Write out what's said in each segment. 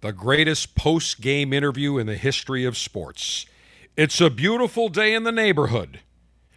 the greatest post game interview in the history of sports. It's a beautiful day in the neighborhood.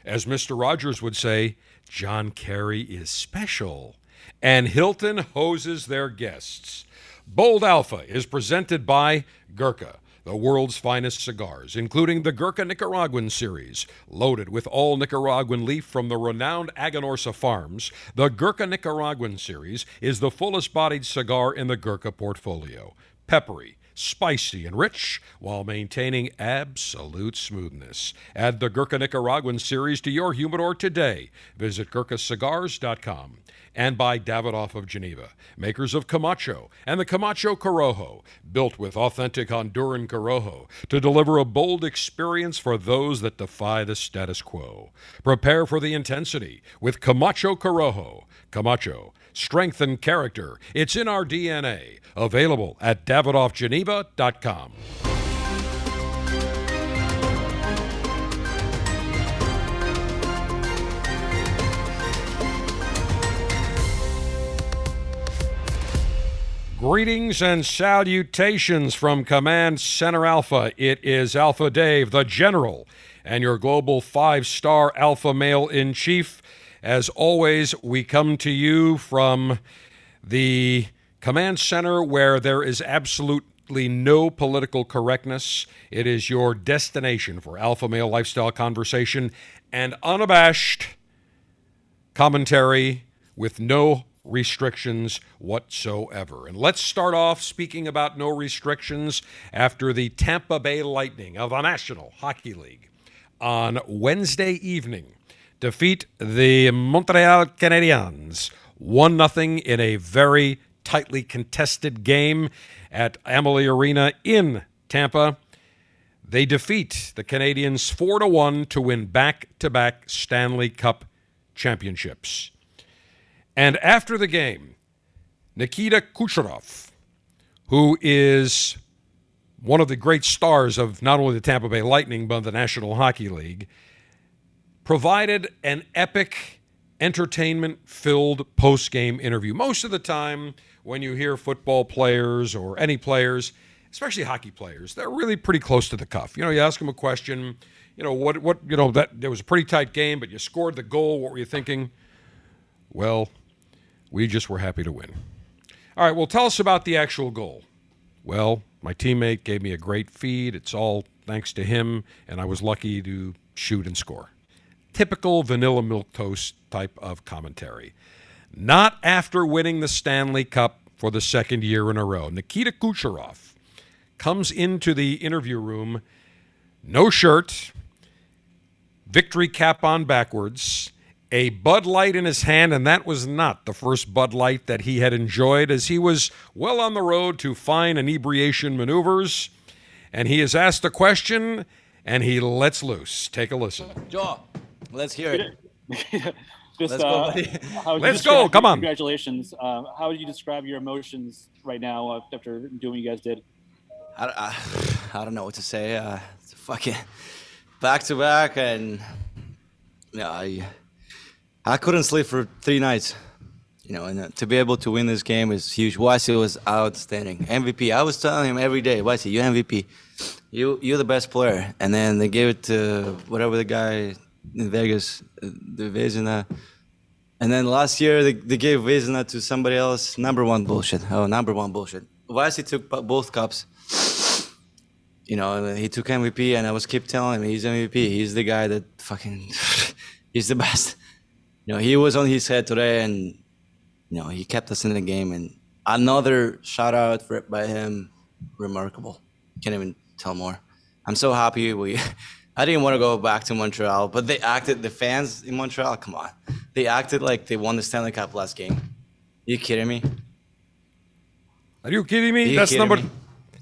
As Mr. Rogers would say, John Kerry is special. And Hilton hoses their guests. Bold Alpha is presented by Gurkha, the world's finest cigars, including the Gurkha Nicaraguan series, loaded with all Nicaraguan leaf from the renowned Aganorsa farms. The Gurkha Nicaraguan series is the fullest bodied cigar in the Gurkha portfolio. Peppery, spicy and rich while maintaining absolute smoothness. Add the Gurkha Nicaraguan series to your humidor today. Visit GurkhaCigars.com. And by Davidoff of Geneva, makers of Camacho and the Camacho Corojo, built with authentic Honduran Corojo to deliver a bold experience for those that defy the status quo. Prepare for the intensity with Camacho Corojo. Camacho, strength and character. It's in our DNA. Available at davidoffgeneva.com. Greetings and salutations from Command Center Alpha. It is Alpha Dave, the General, and your global five star Alpha male in chief. As always, we come to you from the Command Center where there is absolutely no political correctness. It is your destination for alpha male lifestyle conversation and unabashed commentary with no restrictions whatsoever. And let's start off speaking about no restrictions after the Tampa Bay Lightning of the National Hockey League on Wednesday evening defeat the Montreal Canadiens 1 0 in a very tightly contested game at Amalie Arena in Tampa. They defeat the Canadians 4 to 1 to win back-to-back Stanley Cup championships. And after the game, Nikita Kucherov, who is one of the great stars of not only the Tampa Bay Lightning, but the National Hockey League, provided an epic, entertainment filled post game interview. Most of the time, when you hear football players or any players, especially hockey players, they're really pretty close to the cuff. You know, you ask them a question, you know, what, what, you know, that there was a pretty tight game, but you scored the goal. What were you thinking? Well, we just were happy to win. All right, well, tell us about the actual goal. Well, my teammate gave me a great feed. It's all thanks to him, and I was lucky to shoot and score. Typical vanilla milk toast type of commentary. Not after winning the Stanley Cup for the second year in a row. Nikita Kucherov comes into the interview room, no shirt, victory cap on backwards, a Bud Light in his hand, and that was not the first Bud Light that he had enjoyed, as he was well on the road to fine inebriation maneuvers. And he is asked a question, and he lets loose. Take a listen. Joe, let's hear it. Just, Let's go, uh, would Let's go, come on. Congratulations. Um, how would you describe your emotions right now uh, after doing what you guys did? I, I, I don't know what to say. Uh, it's fucking back to back, and yeah, I I couldn't sleep for three nights. You know, and uh, to be able to win this game is huge. Wesley was outstanding. MVP. I was telling him every day, Wesley, you MVP. You you're the best player. And then they gave it to whatever the guy in Vegas, uh, the Vezina. And then last year they, they gave Vezina to somebody else. Number one bullshit. Oh, number one bullshit. Wesley took both cups. You know, he took MVP, and I was keep telling him he's MVP. He's the guy that fucking, he's the best. You know, he was on his head today, and you know he kept us in the game. And another shout out for, by him, remarkable. Can't even tell more. I'm so happy we. I didn't want to go back to Montreal, but they acted. The fans in Montreal, come on, they acted like they won the Stanley Cup last game. you kidding me? Are you kidding me? You that's kidding number me?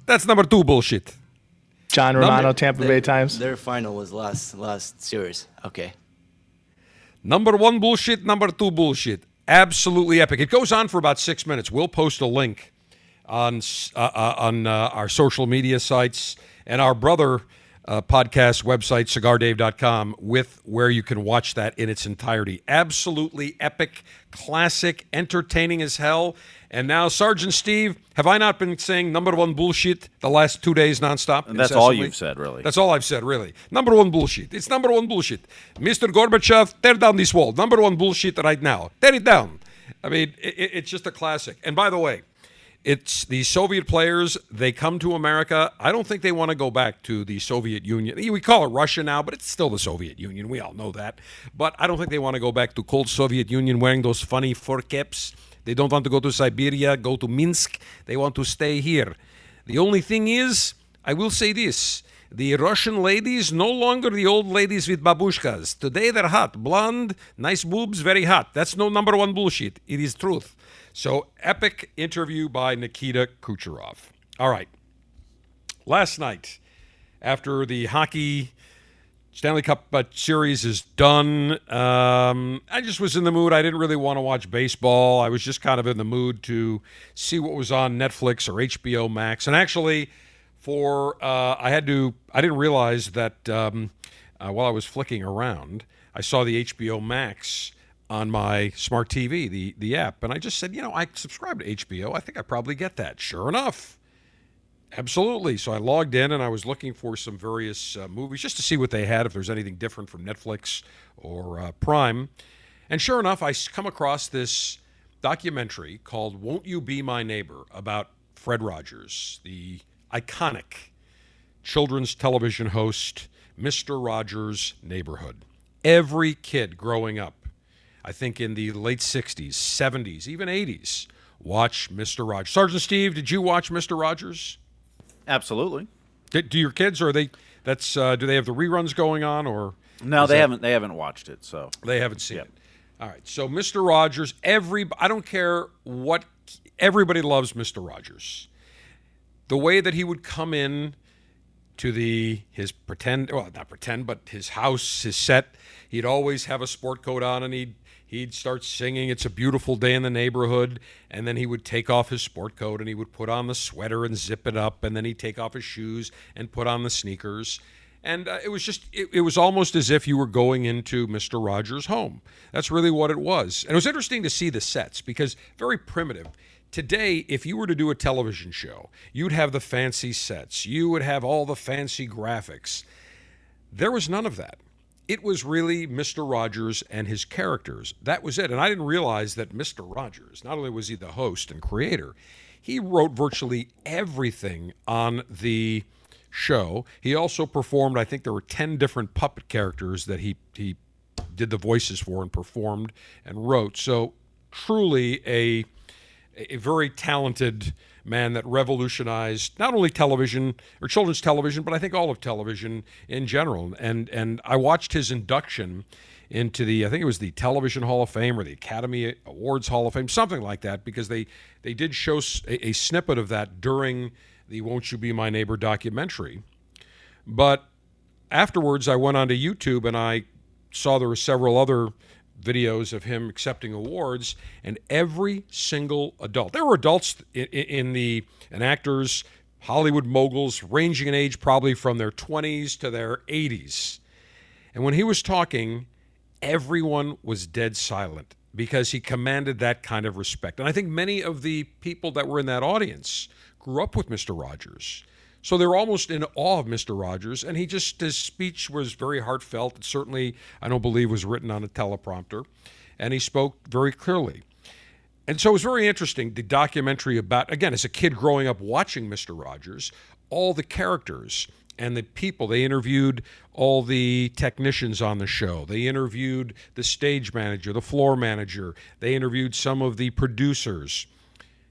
that's number two bullshit. John Romano, Tampa Bay Times. Their final was last last series. Okay. Number one bullshit, number two bullshit. Absolutely epic. It goes on for about six minutes. We'll post a link on uh, uh, on uh, our social media sites, and our brother uh, podcast website, cigardave.com, with where you can watch that in its entirety. Absolutely epic, classic, entertaining as hell. And now, Sergeant Steve, have I not been saying number one bullshit the last two days nonstop? And that's all you've said, really. That's all I've said, really. Number one bullshit. It's number one bullshit. Mr. Gorbachev, tear down this wall. Number one bullshit right now. Tear it down. I mean, it, it's just a classic. And by the way, it's the Soviet players. They come to America. I don't think they want to go back to the Soviet Union. We call it Russia now, but it's still the Soviet Union. We all know that. But I don't think they want to go back to cold Soviet Union wearing those funny fur caps. They don't want to go to Siberia, go to Minsk. They want to stay here. The only thing is, I will say this. The Russian ladies no longer the old ladies with babushkas. Today they're hot, blonde, nice boobs, very hot. That's no number one bullshit. It is truth. So, epic interview by Nikita Kucherov. All right. Last night, after the hockey Stanley Cup uh, series is done, um, I just was in the mood. I didn't really want to watch baseball. I was just kind of in the mood to see what was on Netflix or HBO Max. And actually, for uh, I had to, I didn't realize that um, uh, while I was flicking around, I saw the HBO Max on my smart TV, the the app, and I just said, you know, I subscribe to HBO. I think I probably get that. Sure enough, absolutely. So I logged in and I was looking for some various uh, movies just to see what they had, if there's anything different from Netflix or uh, Prime. And sure enough, I come across this documentary called "Won't You Be My Neighbor" about Fred Rogers, the iconic children's television host, Mr. Rogers' Neighborhood. Every kid growing up I think in the late 60s, 70s, even 80s, watch Mr. Rogers. Sergeant Steve, did you watch Mr. Rogers? Absolutely. Do, do your kids, or are they, that's, uh, do they have the reruns going on, or No, they that- haven't. They haven't watched it. So they haven't seen Yep. it? All right. So Mr. Rogers, every, I don't care what, everybody loves Mr. Rogers. The way that he would come in to the his pretend well not pretend but his house his set he'd always have a sport coat on and he'd he'd start singing it's a beautiful day in the neighborhood and then he would take off his sport coat and he would put on the sweater and zip it up and then he'd take off his shoes and put on the sneakers. And uh, it was just it, it was almost as if you were going into mr rogers home. That's really what it was. And it was interesting to see the sets because very primitive. Today, if you were to do a television show, you'd have the fancy sets, you would have all the fancy graphics. There was none of that. It was really Mr. Rogers and his characters. That was it. And I didn't realize that Mr. Rogers, not only was he the host and creator, he wrote virtually everything on the show. He also performed, I think there were 10 different puppet characters that he, he did the voices for and performed and wrote. So, truly a a very talented man that revolutionized not only television or children's television, but I think all of television in general. And and I watched his induction into the I think it was the Television Hall of Fame or the Academy Awards Hall of Fame, something like that, because they they did show a snippet of that during the "Won't You Be My Neighbor" documentary. But afterwards, I went onto YouTube and I saw there were several other videos of him accepting awards, and every single adult. There were adults in, in the and actors, Hollywood moguls, ranging in age probably from their 20s to their 80s. And when he was talking, everyone was dead silent because he commanded that kind of respect. And I think many of the people that were in that audience grew up with Mr. Rogers. So they were almost in awe of Mr. Rogers, and he just his speech was very heartfelt. It certainly, I don't believe, was written on a teleprompter, and he spoke very clearly. And so it was very interesting. The documentary about again, as a kid growing up watching Mr. Rogers, all the characters and the people they interviewed all the technicians on the show they interviewed the stage manager the floor manager they interviewed some of the producers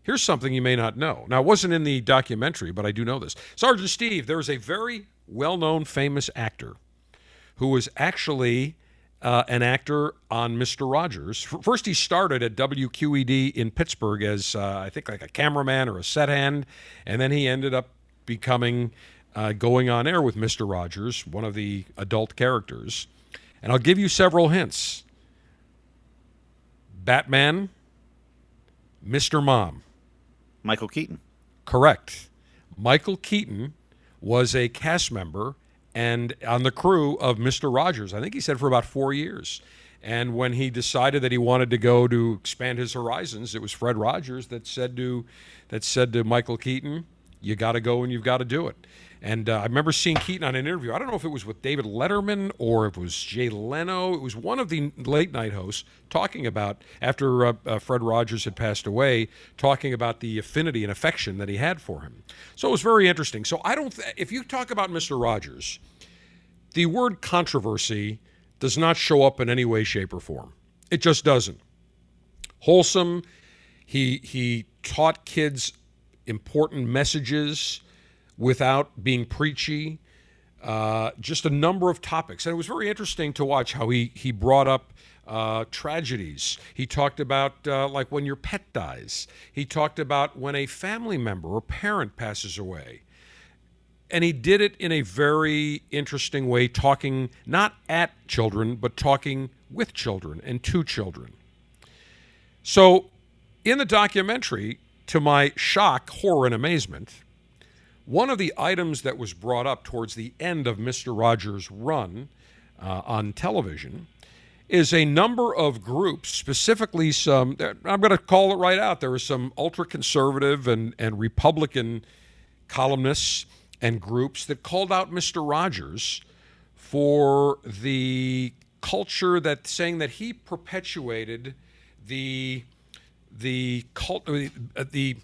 Here's something you may not know. Now, it wasn't in the documentary, but I do know this. Sergeant Steve, there is a very well known, famous actor who was actually uh, an actor on Mr. Rogers. First, he started at WQED in Pittsburgh as, uh, I think, like a cameraman or a set hand, and then he ended up becoming, uh, going on air with Mr. Rogers, one of the adult characters. And I'll give you several hints Batman, Mr. Mom. Michael Keaton. Correct. Michael Keaton was a cast member and on the crew of Mr. Rogers. I think he said for about four years. And when he decided that he wanted to go to expand his horizons, it was Fred Rogers that said to that said to Michael Keaton, "You got to go and you've got to do it." And uh, I remember seeing Keaton on an interview. I don't know if it was with David Letterman or if it was Jay Leno. It was one of the late night hosts talking about, after uh, uh, Fred Rogers had passed away, talking about the affinity and affection that he had for him. So it was very interesting. So I don't, th- if you talk about Mr. Rogers, the word controversy does not show up in any way, shape, or form. It just doesn't. Wholesome. He, he taught kids important messages without being preachy. Uh, just a number of topics, and it was very interesting to watch how he he brought up uh, tragedies. He talked about uh, like when your pet dies. He talked about when a family member or parent passes away, and he did it in a very interesting way, talking not at children but talking with children and to children. So, in the documentary, to my shock, horror, and amazement one of the items that was brought up towards the end of Mr. Rogers' run uh, on television is a number of groups, specifically some, I'm going to call it right out. There are some ultra conservative and, and Republican columnists and groups that called out Mr. Rogers for the culture that saying that he perpetuated the the cult the, the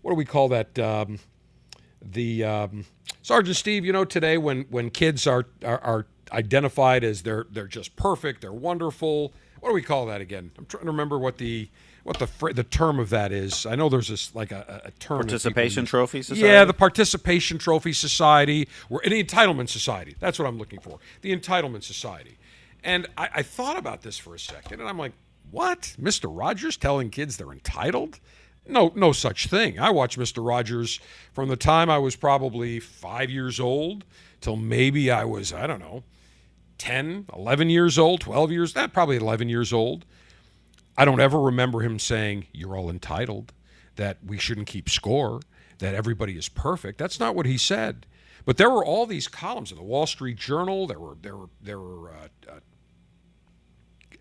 what do we call that um, the um, Sergeant Steve, you know, today when when kids are, are, are identified as they're they're just perfect, they're wonderful. What do we call that again? I'm trying to remember what the what the fr- the term of that is. I know there's this like a, a term. Participation trophy society. Yeah, the participation trophy society, or the entitlement society. That's what I'm looking for. The entitlement society. And I, I thought about this for a second, and I'm like, what? Mr. Rogers telling kids they're entitled? No, no such thing. I watched Mr. Rogers from the time I was probably five years old till maybe I was, I don't know, 10, 11 years old, 12 years, that probably 11 years old. I don't ever remember him saying, You're all entitled, that we shouldn't keep score, that everybody is perfect. That's not what he said. But there were all these columns in the Wall Street Journal. There were there were there were uh, uh,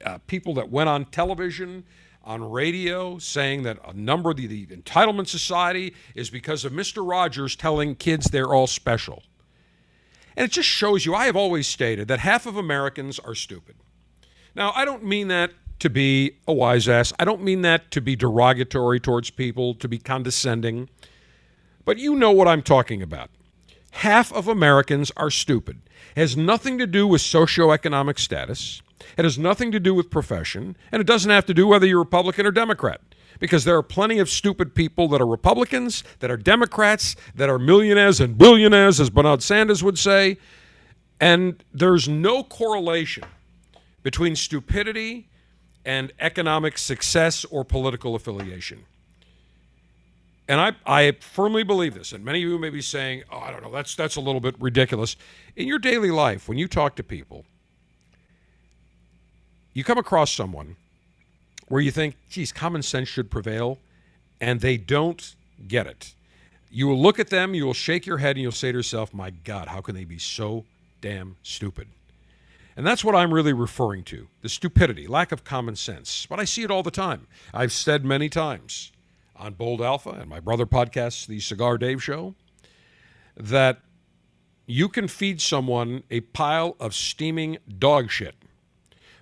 uh, people that went on television on radio saying that a number of the, the entitlement society is because of Mr. Rogers telling kids they're all special. And it just shows you, I have always stated that half of Americans are stupid. Now, I don't mean that to be a wise ass. I don't mean that to be derogatory towards people, to be condescending. But you know what I'm talking about. Half of Americans are stupid. It has nothing to do with socioeconomic status. It has nothing to do with profession, and it doesn't have to do whether you're Republican or Democrat. Because there are plenty of stupid people that are Republicans, that are Democrats, that are millionaires and billionaires, as Bernard Sanders would say. And there's no correlation between stupidity and economic success or political affiliation. And I, I firmly believe this, and many of you may be saying, oh, I don't know, that's, that's a little bit ridiculous. In your daily life, when you talk to people, you come across someone where you think, geez, common sense should prevail, and they don't get it. You will look at them, you will shake your head, and you'll say to yourself, my God, how can they be so damn stupid? And that's what I'm really referring to the stupidity, lack of common sense. But I see it all the time. I've said many times on Bold Alpha and my brother podcast, The Cigar Dave Show, that you can feed someone a pile of steaming dog shit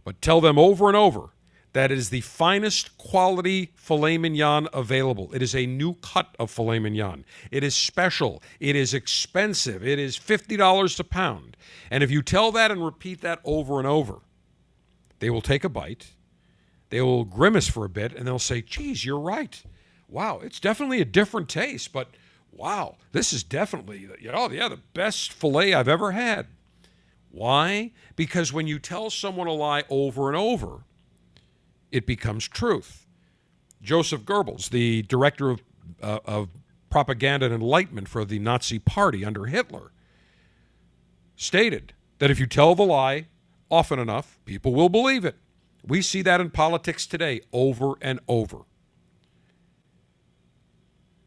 but tell them over and over that it is the finest quality filet mignon available. It is a new cut of filet mignon. It is special. It is expensive. It is $50 a pound. And if you tell that and repeat that over and over, they will take a bite, they will grimace for a bit, and they'll say, geez, you're right. Wow, it's definitely a different taste, but wow, this is definitely, you know, yeah, the best filet I've ever had. Why? Because when you tell someone a lie over and over, it becomes truth. Joseph Goebbels, the director of, uh, of propaganda and enlightenment for the Nazi Party under Hitler, stated that if you tell the lie often enough, people will believe it. We see that in politics today over and over.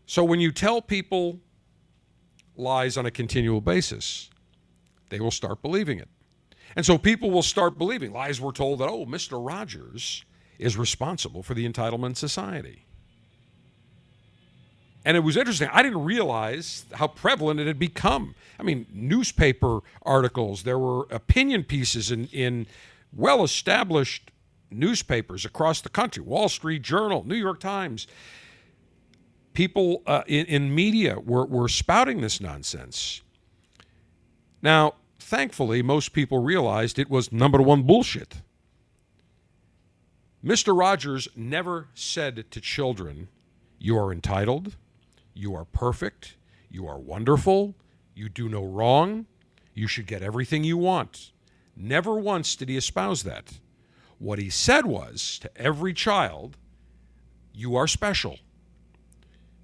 So when you tell people lies on a continual basis, they will start believing it. And so people will start believing lies were told that, oh, Mr. Rogers is responsible for the entitlement society. And it was interesting. I didn't realize how prevalent it had become. I mean, newspaper articles, there were opinion pieces in, in well established newspapers across the country Wall Street Journal, New York Times. People uh, in, in media were, were spouting this nonsense. Now, thankfully, most people realized it was number one bullshit. Mr. Rogers never said to children, You are entitled, you are perfect, you are wonderful, you do no wrong, you should get everything you want. Never once did he espouse that. What he said was to every child, You are special.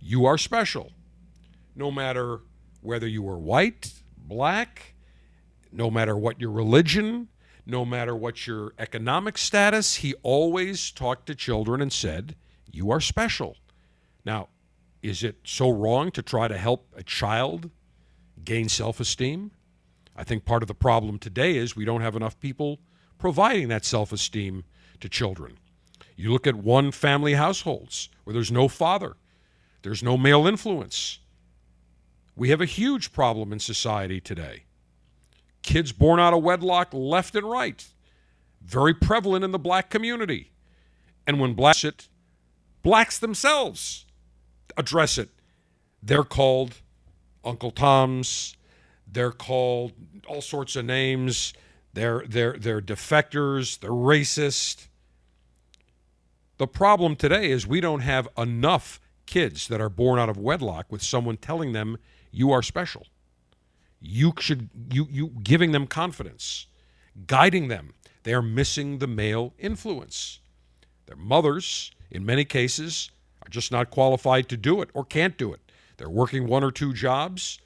You are special. No matter whether you were white, black, no matter what your religion, no matter what your economic status, he always talked to children and said, You are special. Now, is it so wrong to try to help a child gain self esteem? I think part of the problem today is we don't have enough people providing that self esteem to children. You look at one family households where there's no father, there's no male influence. We have a huge problem in society today kids born out of wedlock left and right. Very prevalent in the black community. And when blacks it, blacks themselves address it. They're called Uncle Toms. They're called all sorts of names. They're, they're, they're defectors. They're racist. The problem today is we don't have enough kids that are born out of wedlock with someone telling them you are special you should you you giving them confidence guiding them. They are missing the male influence. Their mothers in many cases are just not qualified to do it or can't do it. They're working one or two jobs.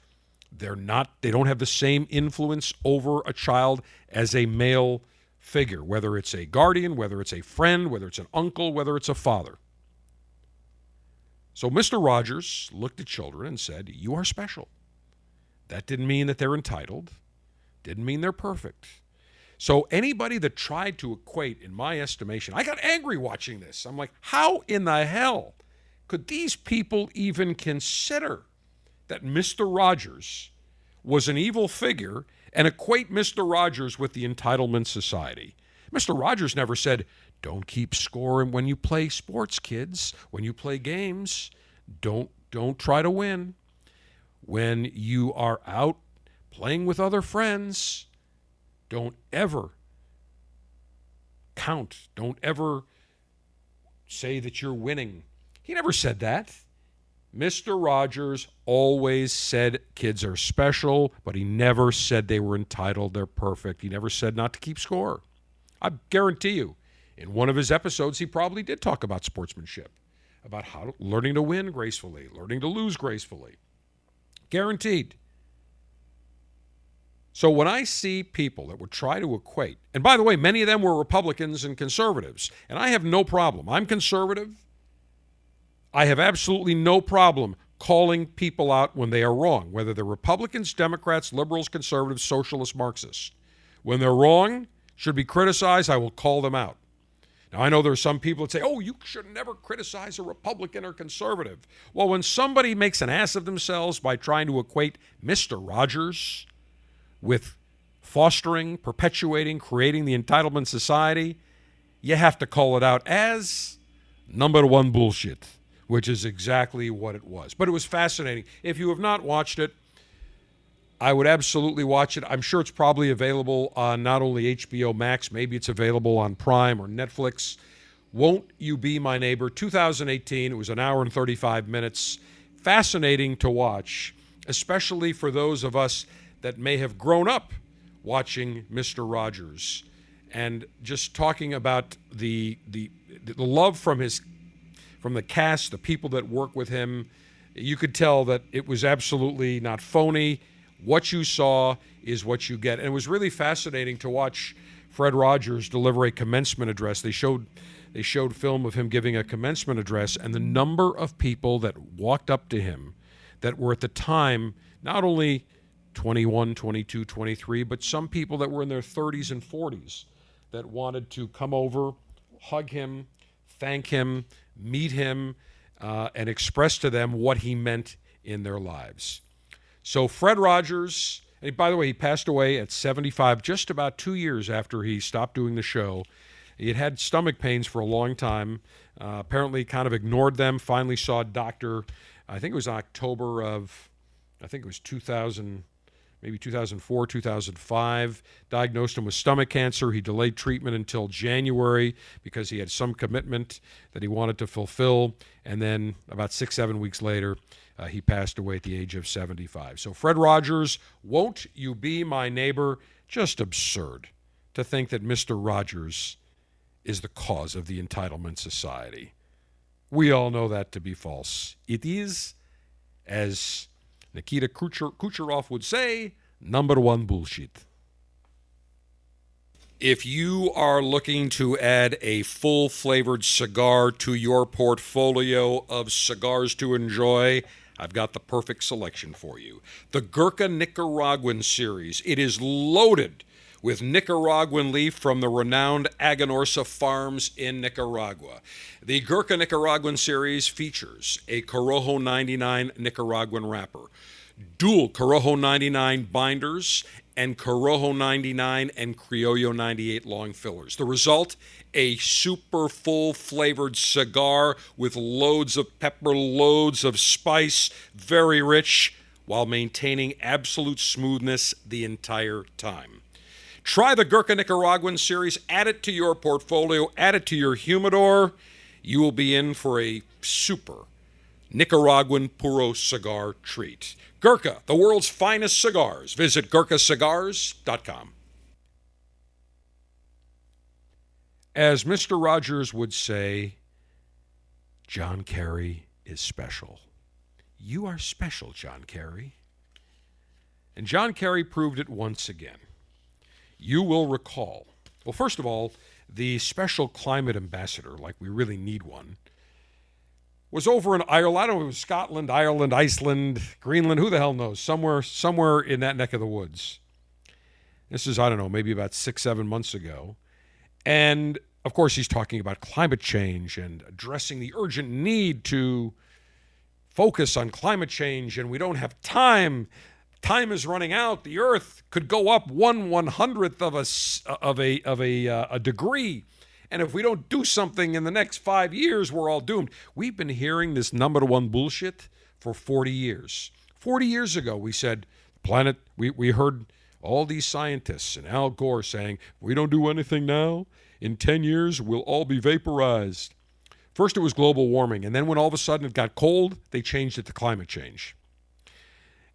They're not they don't have the same influence over a child as a male figure whether it's a guardian whether it's a friend whether it's an uncle whether it's a father. So mr rogers looked at children and said you are special that didn't mean that they're entitled, didn't mean they're perfect. So anybody that tried to equate, in my estimation, I got angry watching this. I'm like, how in the hell could these people even consider that Mr. Rogers was an evil figure and equate Mr. Rogers with the entitlement society? Mr. Rogers never said, don't keep score when you play sports, kids. When you play games, don't don't try to win when you are out playing with other friends, don't ever count. Don't ever say that you're winning. He never said that. Mr. Rogers always said kids are special, but he never said they were entitled, they're perfect. He never said not to keep score. I guarantee you, in one of his episodes, he probably did talk about sportsmanship, about how learning to win gracefully, learning to lose gracefully. Guaranteed. So when I see people that would try to equate, and by the way, many of them were Republicans and conservatives, and I have no problem. I'm conservative. I have absolutely no problem calling people out when they are wrong, whether they're Republicans, Democrats, liberals, conservatives, socialists, Marxists. When they're wrong, should be criticized, I will call them out. Now, I know there are some people that say, oh, you should never criticize a Republican or conservative. Well, when somebody makes an ass of themselves by trying to equate Mr. Rogers with fostering, perpetuating, creating the entitlement society, you have to call it out as number one bullshit, which is exactly what it was. But it was fascinating. If you have not watched it, I would absolutely watch it. I'm sure it's probably available on not only HBO Max, maybe it's available on Prime or Netflix. Won't You Be My Neighbor? 2018. It was an hour and 35 minutes. Fascinating to watch, especially for those of us that may have grown up watching Mr. Rogers and just talking about the the the love from his from the cast, the people that work with him. You could tell that it was absolutely not phony what you saw is what you get. And it was really fascinating to watch Fred Rogers deliver a commencement address. They showed they showed film of him giving a commencement address and the number of people that walked up to him that were at the time not only 21, 22, 23, but some people that were in their 30s and 40s that wanted to come over, hug him, thank him, meet him, uh, and express to them what he meant in their lives. So, Fred Rogers, and by the way, he passed away at 75, just about two years after he stopped doing the show. He had had stomach pains for a long time. Uh, apparently, kind of ignored them. Finally, saw a doctor. I think it was October of, I think it was 2000, maybe 2004, 2005. Diagnosed him with stomach cancer. He delayed treatment until January because he had some commitment that he wanted to fulfill. And then about six, seven weeks later, uh, he passed away at the age of 75. So, Fred Rogers, won't you be my neighbor? Just absurd to think that Mr. Rogers is the cause of the entitlement society. We all know that to be false. It is, as Nikita Kucher- Kucherov would say, number one bullshit. If you are looking to add a full flavored cigar to your portfolio of cigars to enjoy, I've got the perfect selection for you. The Gurkha Nicaraguan series. It is loaded with Nicaraguan leaf from the renowned Aganorsa farms in Nicaragua. The Gurkha Nicaraguan series features a Corojo 99 Nicaraguan wrapper, dual Corojo 99 binders, and Corojo 99 and Criollo 98 long fillers. The result? A super full flavored cigar with loads of pepper, loads of spice, very rich, while maintaining absolute smoothness the entire time. Try the Gurkha Nicaraguan series, add it to your portfolio, add it to your humidor. You will be in for a super Nicaraguan Puro cigar treat. Gurkha, the world's finest cigars. Visit GurkhaCigars.com. As Mr. Rogers would say, John Kerry is special. You are special, John Kerry. And John Kerry proved it once again. You will recall, well, first of all, the special climate ambassador, like we really need one, was over in Ireland. I don't know it was Scotland, Ireland, Iceland, Greenland, who the hell knows? Somewhere, somewhere in that neck of the woods. This is, I don't know, maybe about six, seven months ago. And of course, he's talking about climate change and addressing the urgent need to focus on climate change, and we don't have time. Time is running out. The Earth could go up one one hundredth of a of a of a, uh, a degree, and if we don't do something in the next five years, we're all doomed. We've been hearing this number one bullshit for forty years. Forty years ago, we said planet. We we heard all these scientists and Al Gore saying, we don't do anything now, in 10 years, we'll all be vaporized. First, it was global warming, and then when all of a sudden it got cold, they changed it to climate change.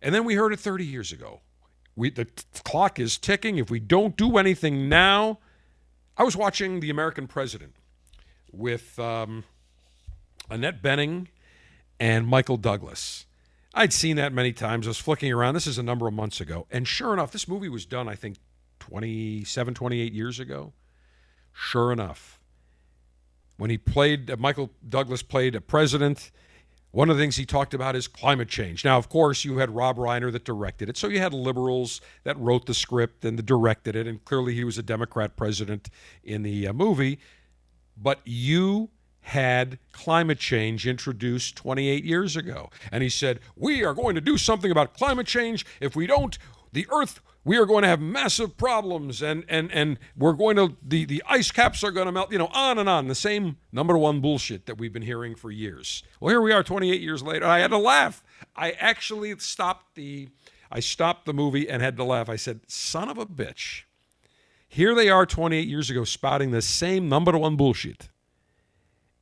And then we heard it 30 years ago. We, the t- clock is ticking. If we don't do anything now, I was watching The American President with um, Annette Bening and Michael Douglas. I'd seen that many times. I was flicking around. This is a number of months ago. And sure enough, this movie was done, I think, 27, 28 years ago. Sure enough, when he played, uh, Michael Douglas played a president, one of the things he talked about is climate change. Now, of course, you had Rob Reiner that directed it. So you had liberals that wrote the script and directed it. And clearly he was a Democrat president in the uh, movie. But you had climate change introduced 28 years ago. And he said, We are going to do something about climate change. If we don't, the earth we are going to have massive problems and and and we're going to the the ice caps are going to melt you know on and on. The same number one bullshit that we've been hearing for years. Well here we are 28 years later. I had to laugh. I actually stopped the i stopped the movie and had to laugh. I said son of a bitch. Here they are 28 years ago spouting the same number one bullshit.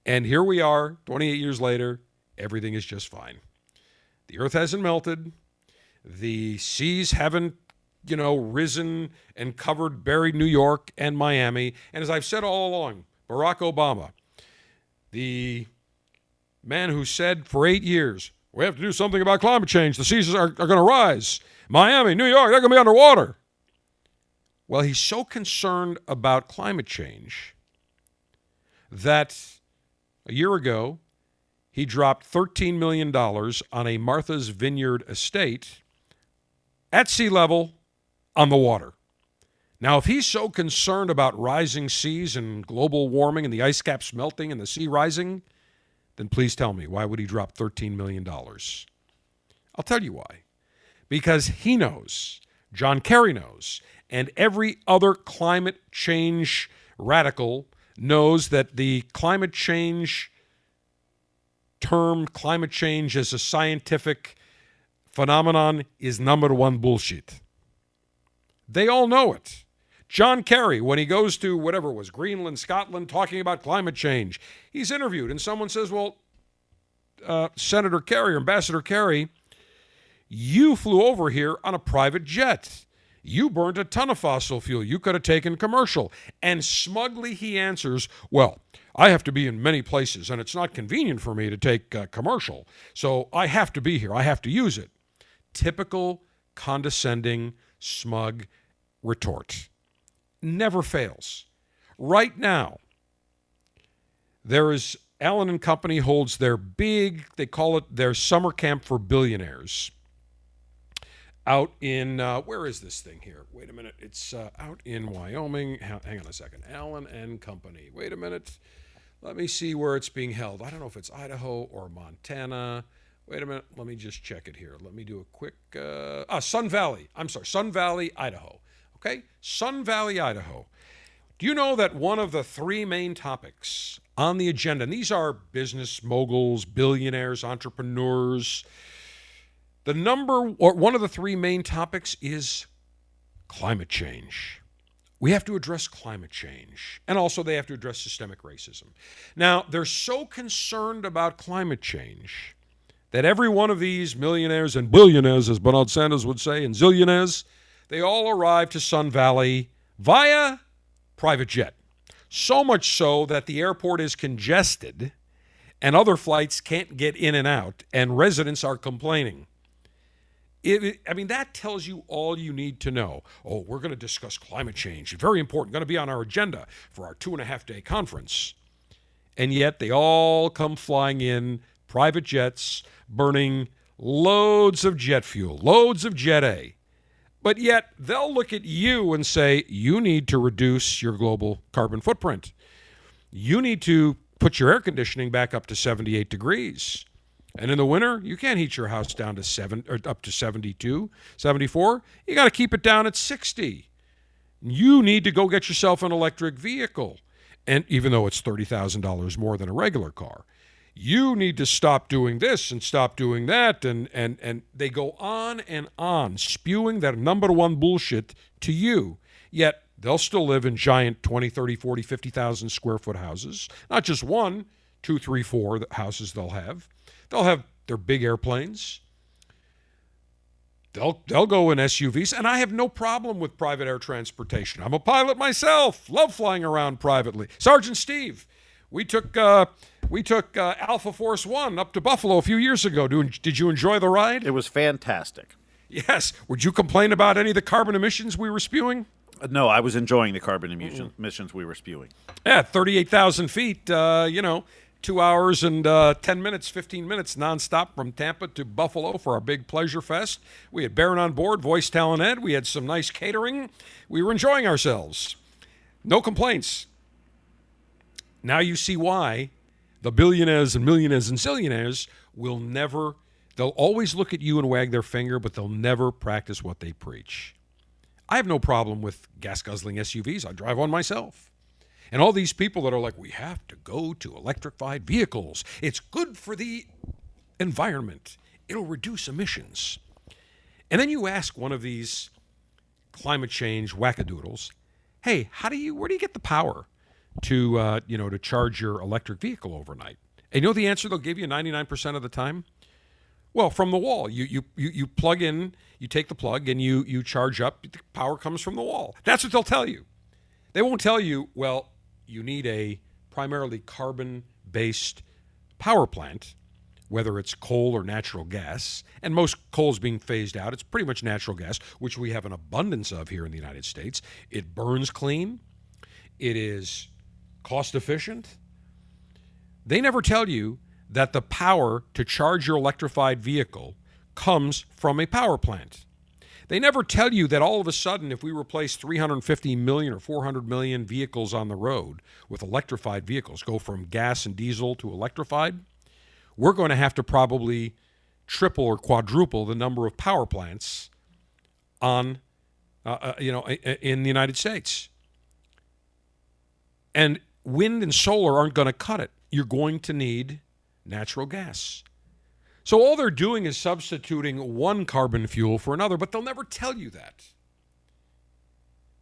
And here we are 28 years later. Everything is just fine. The earth hasn't melted. The seas haven't you know, risen and covered, buried New York and Miami. And as I've said all along, Barack Obama, the man who said for eight years, we have to do something about climate change. The seas are, are going to rise. Miami, New York, they're going to be underwater. Well, he's so concerned about climate change that a year ago, he dropped $13 million on a Martha's Vineyard estate at sea level on the water. Now, if he's so concerned about rising seas and global warming and the ice caps melting and the sea rising, then please tell me why would he drop $13 million? I'll tell you why. Because he knows, John Kerry knows, and every other climate change radical knows that the climate change term, climate change as a scientific phenomenon, is number one bullshit. They all know it. John Kerry, when he goes to whatever was, Greenland, Scotland, talking about climate change, he's interviewed, and someone says, Well, uh, Senator Kerry or Ambassador Kerry, you flew over here on a private jet. You burned a ton of fossil fuel. You could have taken commercial. And smugly he answers, Well, I have to be in many places, and it's not convenient for me to take uh, commercial. So I have to be here. I have to use it. Typical condescending, smug retort never fails. Right now, there is Allen and Company holds their big, they call it their summer camp for billionaires out in, uh, where is this thing here? Wait a minute. It's uh, out in Wyoming. Hang on a second. Allen and Company. Wait a minute. Let me see where it's being held. I don't know if it's Idaho or Montana. Wait a minute. Let me just check it here. Let me do a quick. Uh, ah, Sun Valley. I'm sorry. Sun Valley, Idaho. Okay? Sun Valley, Idaho. Do you know that one of the three main topics on the agenda, and these are business moguls, billionaires, entrepreneurs, the number, or one of the three main topics is climate change. We have to address climate change. And also, they have to address systemic racism. Now, they're so concerned about climate change that every one of these millionaires and billionaires, as Bernard Sanders would say, and zillionaires, they all arrived to Sun Valley via private jet. So much so that the airport is congested and other flights can't get in and out, and residents are complaining. It, I mean, that tells you all you need to know. Oh, we're going to discuss climate change. Very important, going to be on our agenda for our two and a half day conference. And yet they all come flying in private jets, burning loads of jet fuel, loads of Jet A. But yet they'll look at you and say, you need to reduce your global carbon footprint. You need to put your air conditioning back up to 78 degrees. And in the winter, you can't heat your house down to 7 or up to 72, 74. You got to keep it down at 60. You need to go get yourself an electric vehicle. And even though it's $30,000 more than a regular car you need to stop doing this and stop doing that. And and and they go on and on spewing their number one bullshit to you. Yet they'll still live in giant 20 30 40 50,000 square foot houses. Not just one two three four houses they'll have. They'll have their big airplanes. They'll they'll go in SUVs and I have no problem with private air transportation. I'm a pilot myself. Love flying around privately. Sergeant Steve we took uh, we took uh, Alpha Force One up to Buffalo a few years ago. Did you enjoy the ride? It was fantastic. Yes. Would you complain about any of the carbon emissions we were spewing? Uh, no, I was enjoying the carbon emission, emissions we were spewing. Yeah, 38,000 feet, uh, you know, two hours and uh, 10 minutes, 15 minutes nonstop from Tampa to Buffalo for our big pleasure fest. We had Baron on board, voice talent ed. We had some nice catering. We were enjoying ourselves. No complaints. Now you see why the billionaires and millionaires and zillionaires will never, they'll always look at you and wag their finger, but they'll never practice what they preach. I have no problem with gas guzzling SUVs. I drive one myself. And all these people that are like, we have to go to electrified vehicles. It's good for the environment, it'll reduce emissions. And then you ask one of these climate change wackadoodles, hey, how do you, where do you get the power? To uh, you know to charge your electric vehicle overnight. And you know the answer they'll give you 99% of the time? Well, from the wall. You, you, you, you plug in, you take the plug, and you, you charge up. The power comes from the wall. That's what they'll tell you. They won't tell you, well, you need a primarily carbon based power plant, whether it's coal or natural gas. And most coal is being phased out. It's pretty much natural gas, which we have an abundance of here in the United States. It burns clean, it is cost efficient. They never tell you that the power to charge your electrified vehicle comes from a power plant. They never tell you that all of a sudden, if we replace 350 million or 400 million vehicles on the road with electrified vehicles, go from gas and diesel to electrified, we're going to have to probably triple or quadruple the number of power plants on, uh, uh, you know, in the United States. And wind and solar aren't going to cut it. You're going to need natural gas. So all they're doing is substituting one carbon fuel for another, but they'll never tell you that.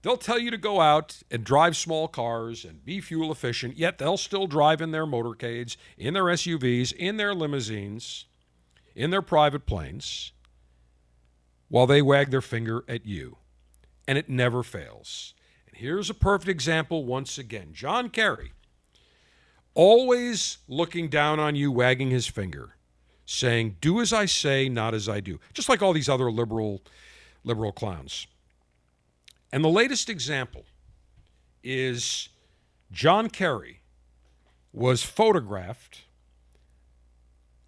They'll tell you to go out and drive small cars and be fuel efficient, yet they'll still drive in their motorcades, in their SUVs, in their limousines, in their private planes, while they wag their finger at you. And it never fails. Here's a perfect example once again John Kerry, always looking down on you, wagging his finger saying, "Do as I say, not as I do," just like all these other liberal liberal clowns. And the latest example is John Kerry was photographed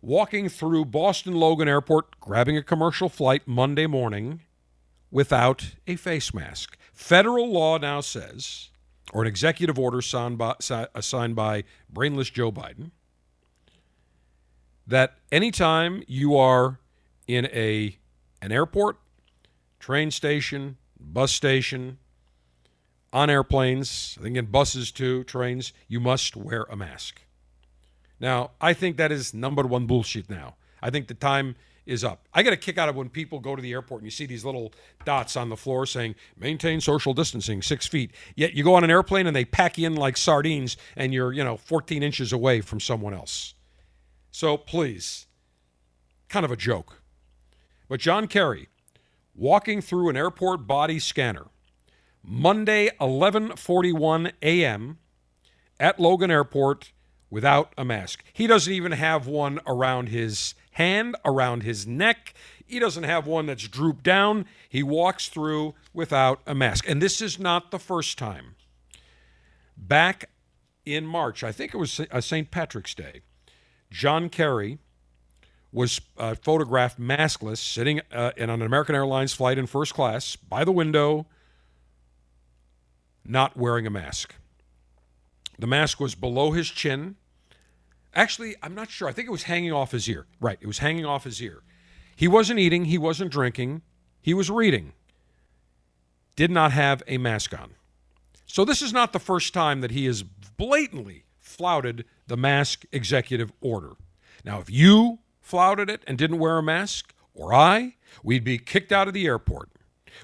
walking through Boston Logan Airport, grabbing a commercial flight Monday morning without a face mask. Federal law now says, or an executive order signed by, uh, signed by brainless Joe Biden, that anytime you are in a an airport, train station, bus station, on airplanes, I think in buses too, trains, you must wear a mask. Now, I think that is number one bullshit now. I think the time is up. I get a kick out of when people go to the airport and you see these little dots on the floor saying maintain social distancing six feet. Yet you go on an airplane and they pack you in like sardines and you're, you know, 14 inches away from someone else. So please, kind of a joke. But John Kerry walking through an airport body scanner Monday 11:41 a.m. at Logan Airport without a mask. He doesn't even have one around his hand, around his neck. He doesn't have one that's drooped down. He walks through without a mask. And this is not the first time. Back in March, I think it was St. Patrick's Day, John Kerry was uh, photographed maskless, sitting uh, in an American Airlines flight in first class by the window, not wearing a mask. The mask was below his chin. Actually, I'm not sure. I think it was hanging off his ear. Right, it was hanging off his ear. He wasn't eating, he wasn't drinking, he was reading. Did not have a mask on. So, this is not the first time that he has blatantly flouted the mask executive order. Now, if you flouted it and didn't wear a mask, or I, we'd be kicked out of the airport.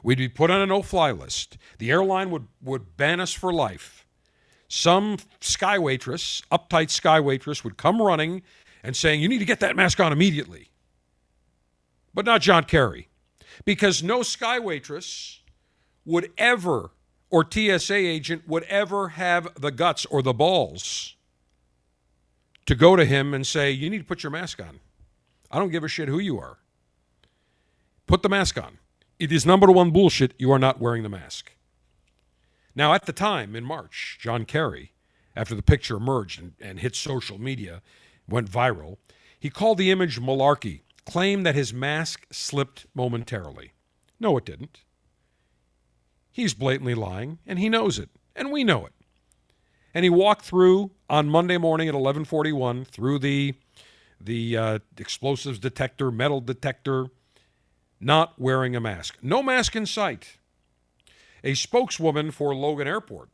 We'd be put on a no fly list. The airline would, would ban us for life. Some sky waitress, uptight sky waitress, would come running and saying, You need to get that mask on immediately. But not John Kerry. Because no sky waitress would ever, or TSA agent would ever have the guts or the balls to go to him and say, You need to put your mask on. I don't give a shit who you are. Put the mask on. It is number one bullshit. You are not wearing the mask. Now, at the time in March, John Kerry, after the picture emerged and, and hit social media, went viral, he called the image malarkey, claimed that his mask slipped momentarily. No, it didn't. He's blatantly lying, and he knows it, and we know it and he walked through on Monday morning at 11:41 through the the uh, explosives detector, metal detector, not wearing a mask. No mask in sight. A spokeswoman for Logan Airport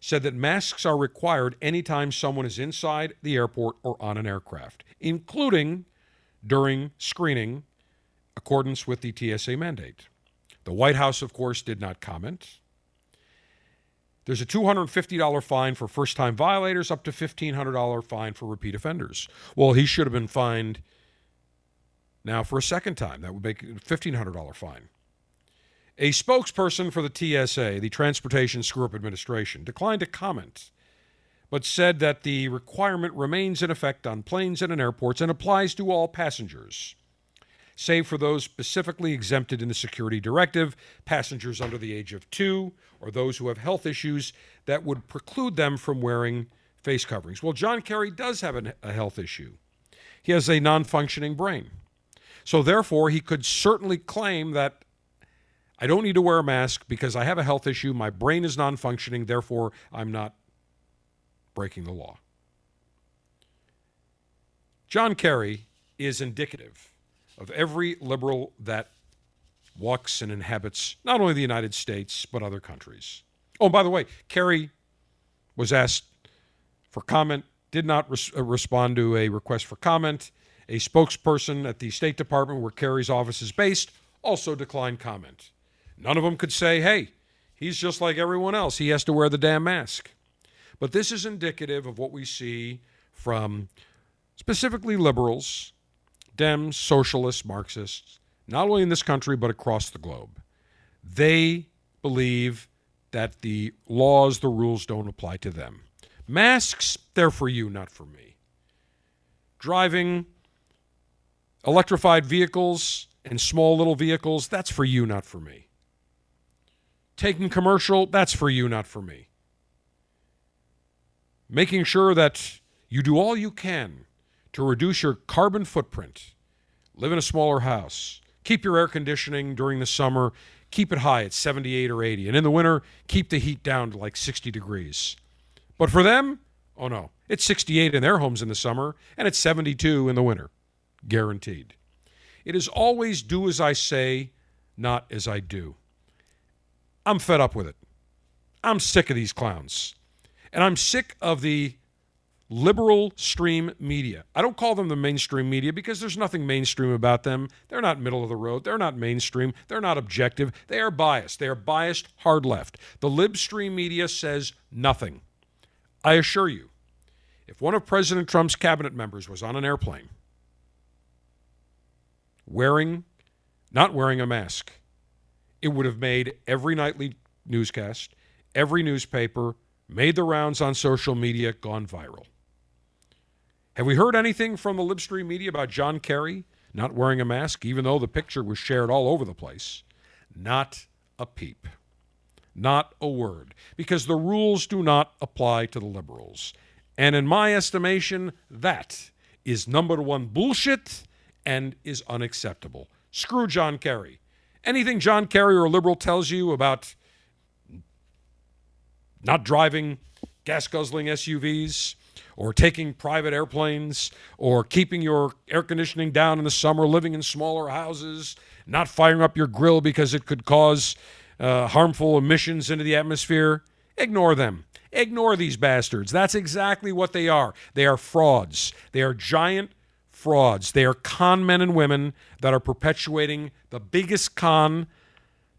said that masks are required anytime someone is inside the airport or on an aircraft, including during screening, accordance with the TSA mandate. The White House, of course, did not comment. There's a $250 fine for first time violators, up to $1,500 fine for repeat offenders. Well, he should have been fined now for a second time. That would make a $1,500 fine. A spokesperson for the TSA, the Transportation Screw Up Administration, declined to comment, but said that the requirement remains in effect on planes and in airports and applies to all passengers save for those specifically exempted in the security directive, passengers under the age of two, or those who have health issues that would preclude them from wearing face coverings. Well, John Kerry does have a health issue. He has a non functioning brain. So, therefore, he could certainly claim that I don't need to wear a mask because I have a health issue. My brain is non functioning. Therefore, I'm not breaking the law. John Kerry is indicative of every liberal that walks and inhabits not only the United States, but other countries. Oh, by the way, Kerry was asked for comment, did not res- uh, respond to a request for comment. A spokesperson at the State Department, where Kerry's office is based, also declined comment. None of them could say, hey, he's just like everyone else. He has to wear the damn mask. But this is indicative of what we see from specifically liberals, Dems, socialists, Marxists, not only in this country, but across the globe. They believe that the laws, the rules don't apply to them. Masks, they're for you, not for me. Driving electrified vehicles and small little vehicles, that's for you, not for me. Taking commercial, that's for you, not for me. Making sure that you do all you can to reduce your carbon footprint, live in a smaller house, keep your air conditioning during the summer, keep it high at 78 or 80, and in the winter, keep the heat down to like 60 degrees. But for them, oh no, it's 68 in their homes in the summer, and it's 72 in the winter. Guaranteed. It is always do as I say, not as I do. I'm fed up with it. I'm sick of these clowns. And I'm sick of the liberal stream media. I don't call them the mainstream media because there's nothing mainstream about them. They're not middle of the road. They're not mainstream. They're not objective. They are biased. They are biased hard left. The libstream media says nothing. I assure you, if one of President Trump's cabinet members was on an airplane wearing, not wearing a mask, it would have made every nightly newscast, every newspaper, made the rounds on social media, gone viral. Have we heard anything from the libstream media about John Kerry not wearing a mask, even though the picture was shared all over the place? Not a peep. Not a word. Because the rules do not apply to the liberals. And in my estimation, that is number one bullshit and is unacceptable. Screw John Kerry. Anything John Kerry or a liberal tells you about not driving gas guzzling SUVs or taking private airplanes or keeping your air conditioning down in the summer, living in smaller houses, not firing up your grill because it could cause uh, harmful emissions into the atmosphere. Ignore them. Ignore these bastards. That's exactly what they are. They are frauds. They are giant frauds. They are con men and women that are perpetuating the biggest con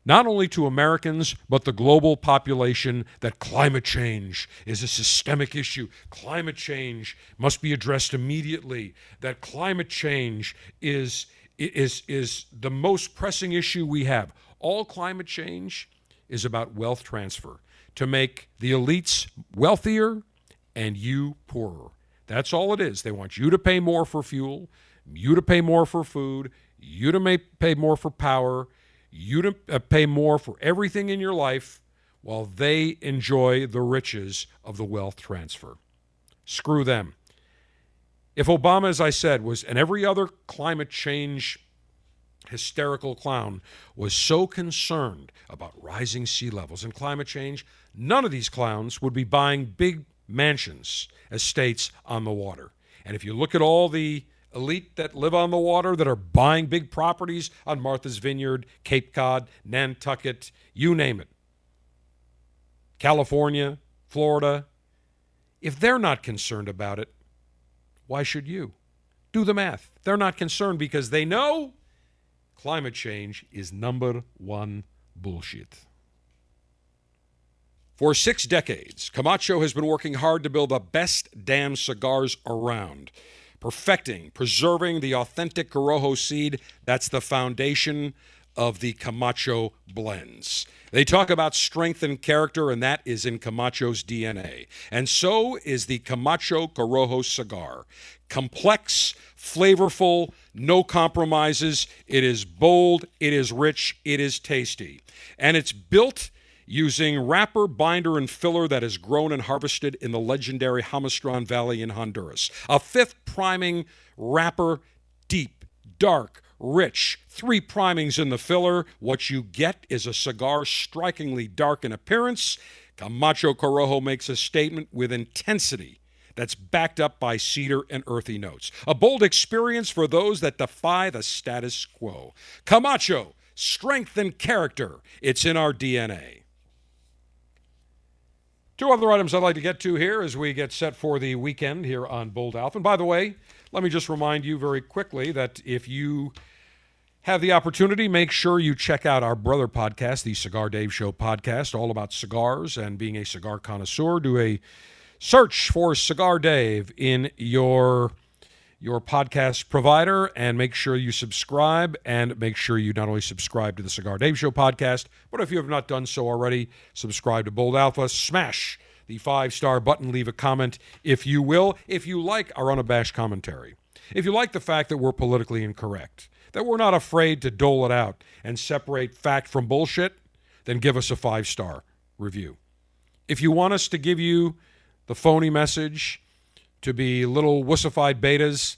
not only to Americans, but the global population, that climate change is a systemic issue. Climate change must be addressed immediately. That climate change is, is, is the most pressing issue we have. All climate change is about wealth transfer to make the elites wealthier and you poorer. That's all it is. They want you to pay more for fuel, you to pay more for food, you to pay more for power you to uh, pay more for everything in your life while they enjoy the riches of the wealth transfer. Screw them. If Obama, as I said, was and every other climate change hysterical clown was so concerned about rising sea levels and climate change, none of these clowns would be buying big mansions, estates on the water. And if you look at all the elite that live on the water that are buying big properties on Martha's Vineyard, Cape Cod, Nantucket, you name it. California, Florida. If they're not concerned about it, why should you? Do the math. They're not concerned because they know climate change is number one bullshit. For six decades, Camacho has been working hard to build the best damn cigars around perfecting, preserving the authentic Corojo seed. That's the foundation of the Camacho blends. They talk about strength and character, and that is in Camacho's DNA. And so is the Camacho Corojo cigar. Complex, flavorful, no compromises. It is bold, it is rich, it is tasty. And it's built using wrapper, binder, and filler that is grown and harvested in the legendary Jamastran Valley in Honduras. A fifth priming wrapper, deep, dark, rich, three primings in the filler. What you get is a cigar strikingly dark in appearance. Camacho Corojo makes a statement with intensity that's backed up by cedar and earthy notes. A bold experience for those that defy the status quo. Camacho, strength and character. It's in our DNA. Two other items I'd like to get to here as we get set for the weekend here on Bold Alpha. And by the way, let me just remind you very quickly that if you have the opportunity, make sure you check out our brother podcast, the Cigar Dave Show podcast, all about cigars and being a cigar connoisseur. Do a search for Cigar Dave in your your podcast provider. And make sure you subscribe. And make sure you not only subscribe to the Cigar Dave Show podcast, but if you have not done so already, subscribe to Bold Alpha, smash the five star button, leave a comment if you will, if you like our unabashed commentary. If you like the fact that we're politically incorrect, that we're not afraid to dole it out and separate fact from bullshit, then give us a five star review. If you want us to give you the phony message, to be little wussified betas,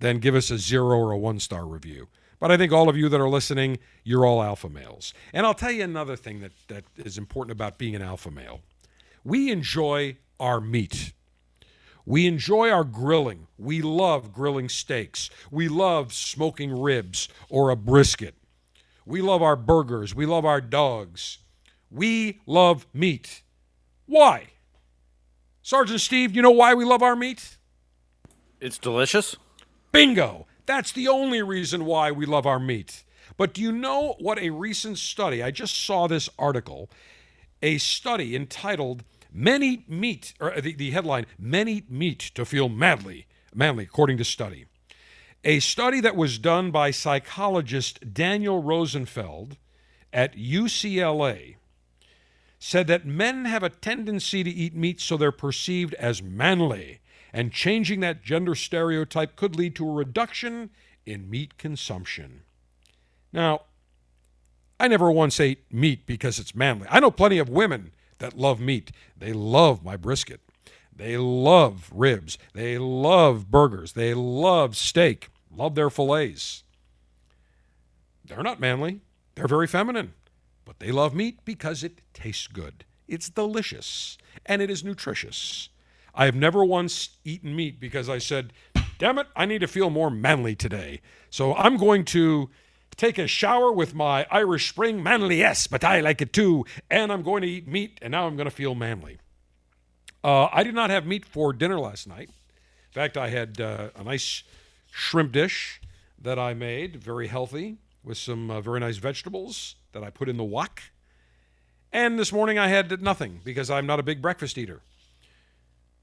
then give us a zero or a one star review. But I think all of you that are listening, you're all alpha males. And I'll tell you another thing that, that is important about being an alpha male. We enjoy our meat. We enjoy our grilling. We love grilling steaks. We love smoking ribs or a brisket. We love our burgers. We love our dogs. We love meat. Why? Sergeant Steve, you know why we love our meat? It's delicious. Bingo! That's the only reason why we love our meat. But do you know what a recent study, I just saw this article, a study entitled Men Eat Meat, or the, the headline, Men Eat Meat to Feel Madly, manly, according to study. A study that was done by psychologist Daniel Rosenfeld at UCLA said that men have a tendency to eat meat so they're perceived as manly, and changing that gender stereotype could lead to a reduction in meat consumption. Now, I never once ate meat because it's manly. I know plenty of women that love meat. They love my brisket. They love ribs. They love burgers. They love steak. Love their fillets. They're not manly. They're very feminine. But they love meat because it tastes good. It's delicious and it is nutritious. I have never once eaten meat because I said, damn it, I need to feel more manly today. So I'm going to take a shower with my Irish Spring manly, yes, but I like it too. And I'm going to eat meat and now I'm going to feel manly. Uh, I did not have meat for dinner last night. In fact, I had uh, a nice shrimp dish that I made, very healthy, with some uh, very nice vegetables that I put in the wok. And this morning I had nothing because I'm not a big breakfast eater.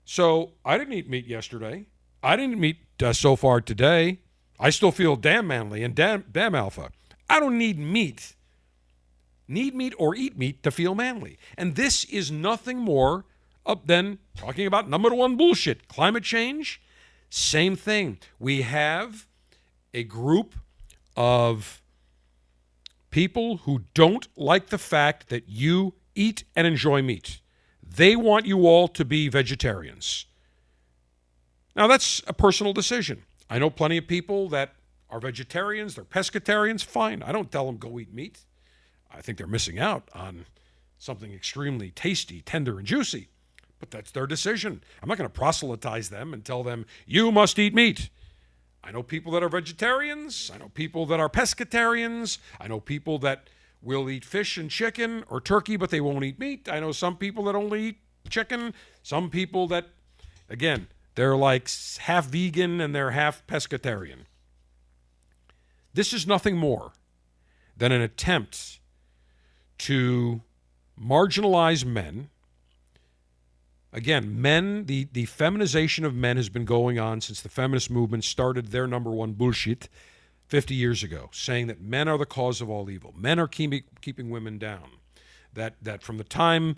So I didn't eat meat yesterday. I didn't eat uh, so far today. I still feel damn manly and damn, damn alpha. I don't need meat. Need meat or eat meat to feel manly. And this is nothing more than talking about number one bullshit climate change. Same thing. We have a group of people who don't like the fact that you eat and enjoy meat. They want you all to be vegetarians. Now, that's a personal decision. I know plenty of people that are vegetarians, they're pescatarians. Fine. I don't tell them go eat meat. I think they're missing out on something extremely tasty, tender, and juicy. But that's their decision. I'm not going to proselytize them and tell them, you must eat meat. I know people that are vegetarians. I know people that are pescatarians. I know people that will eat fish and chicken or turkey, but they won't eat meat. I know some people that only eat chicken. Some people that, again, they're like half vegan and they're half pescatarian. This is nothing more than an attempt to marginalize men Again, men, the, the feminization of men has been going on since the feminist movement started their number one bullshit 50 years ago, saying that men are the cause of all evil. Men are keeping, keeping women down. That, that from the time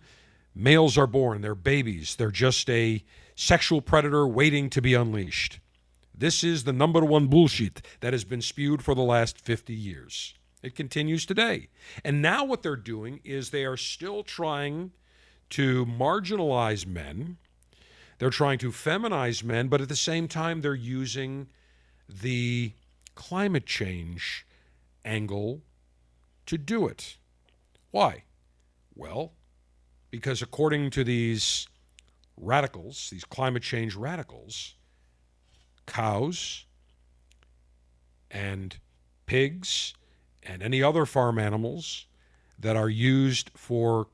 males are born, they're babies, they're just a sexual predator waiting to be unleashed. This is the number one bullshit that has been spewed for the last 50 years. It continues today. And now what they're doing is they are still trying to marginalize men. They're trying to feminize men, but at the same time, they're using the climate change angle to do it. Why? Well, because according to these radicals, these climate change radicals, cows and pigs and any other farm animals that are used for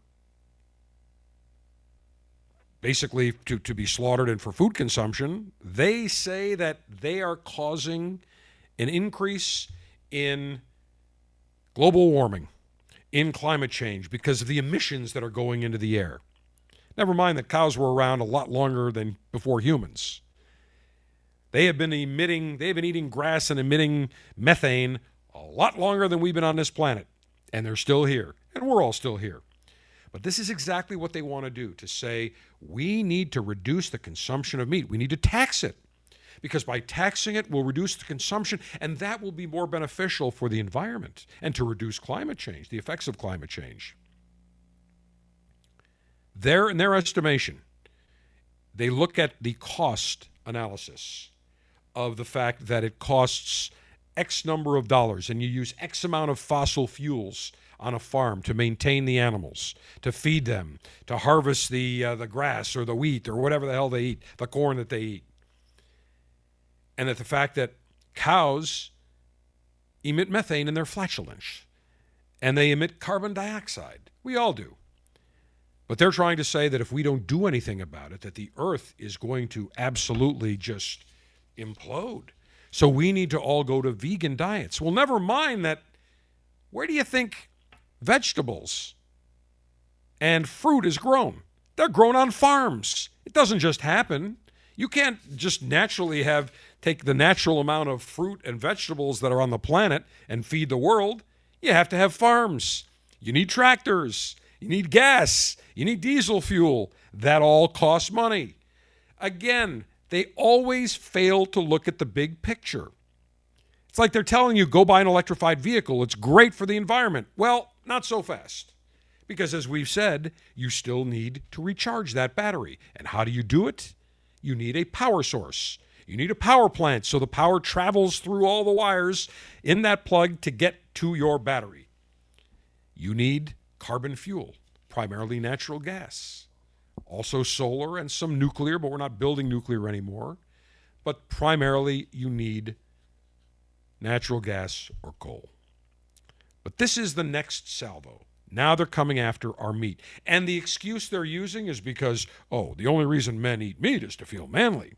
basically to, to be slaughtered and for food consumption, they say that they are causing an increase in global warming, in climate change, because of the emissions that are going into the air. Never mind that cows were around a lot longer than before humans. They have been emitting, they have been eating grass and emitting methane a lot longer than we've been on this planet. And they're still here. And we're all still here. But this is exactly what they want to do to say we need to reduce the consumption of meat. We need to tax it. Because by taxing it, we'll reduce the consumption, and that will be more beneficial for the environment and to reduce climate change, the effects of climate change. There, in their estimation, they look at the cost analysis of the fact that it costs X number of dollars and you use X amount of fossil fuels on a farm to maintain the animals, to feed them, to harvest the, uh, the grass or the wheat or whatever the hell they eat, the corn that they eat. And that the fact that cows emit methane in their flatulence and they emit carbon dioxide. We all do. But they're trying to say that if we don't do anything about it, that the earth is going to absolutely just implode. So we need to all go to vegan diets. Well, never mind that. Where do you think vegetables and fruit is grown? They're grown on farms. It doesn't just happen. You can't just naturally have take the natural amount of fruit and vegetables that are on the planet and feed the world. You have to have farms. You need tractors. You need gas. You need diesel fuel. That all costs money. Again, they always fail to look at the big picture. It's like they're telling you go buy an electrified vehicle. It's great for the environment. Well, not so fast. Because as we've said, you still need to recharge that battery. And how do you do it? You need a power source. You need a power plant so the power travels through all the wires in that plug to get to your battery. You need carbon fuel, primarily natural gas. Also solar and some nuclear, but we're not building nuclear anymore. But primarily you need natural gas or coal. But this is the next salvo. Now they're coming after our meat. And the excuse they're using is because, oh, the only reason men eat meat is to feel manly.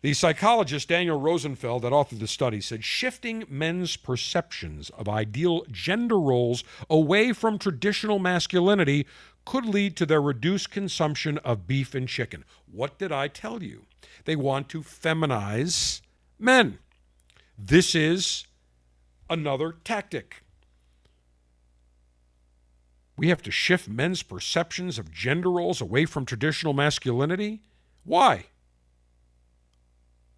The psychologist Daniel Rosenfeld, that authored the study, said shifting men's perceptions of ideal gender roles away from traditional masculinity could lead to their reduced consumption of beef and chicken. What did I tell you? They want to feminize men. This is another tactic. We have to shift men's perceptions of gender roles away from traditional masculinity. Why?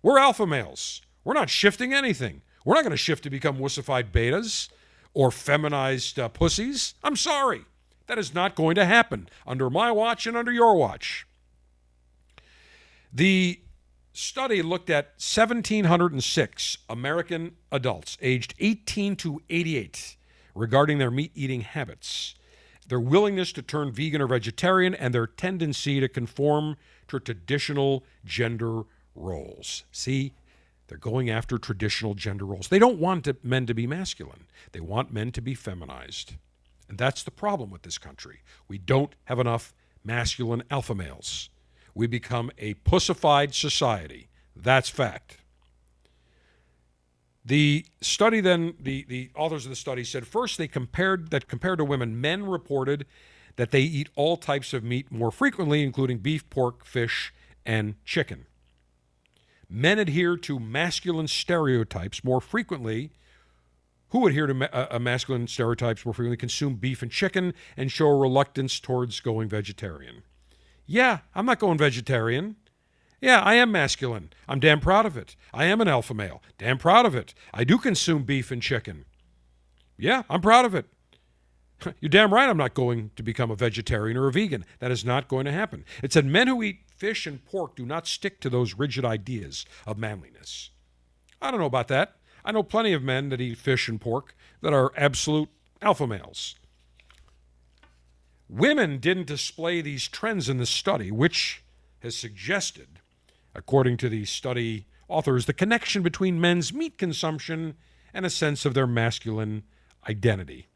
We're alpha males. We're not shifting anything. We're not going to shift to become wussified betas or feminized uh, pussies. I'm sorry. That is not going to happen under my watch and under your watch. The study looked at 1,706 American adults aged 18 to 88 regarding their meat eating habits, their willingness to turn vegan or vegetarian, and their tendency to conform to traditional gender roles. See, they're going after traditional gender roles. They don't want to, men to be masculine, they want men to be feminized. And that's the problem with this country. We don't have enough masculine alpha males. We become a pussified society. That's fact. The study then, the, the authors of the study said first they compared that compared to women, men reported that they eat all types of meat more frequently, including beef, pork, fish, and chicken. Men adhere to masculine stereotypes more frequently. Who adhere to ma- uh, masculine stereotypes more frequently consume beef and chicken and show a reluctance towards going vegetarian. Yeah, I'm not going vegetarian. Yeah, I am masculine. I'm damn proud of it. I am an alpha male. Damn proud of it. I do consume beef and chicken. Yeah, I'm proud of it. You're damn right I'm not going to become a vegetarian or a vegan. That is not going to happen. It said men who eat fish and pork do not stick to those rigid ideas of manliness. I don't know about that. I know plenty of men that eat fish and pork that are absolute alpha males. Women didn't display these trends in the study, which has suggested, according to the study authors, the connection between men's meat consumption and a sense of their masculine identity.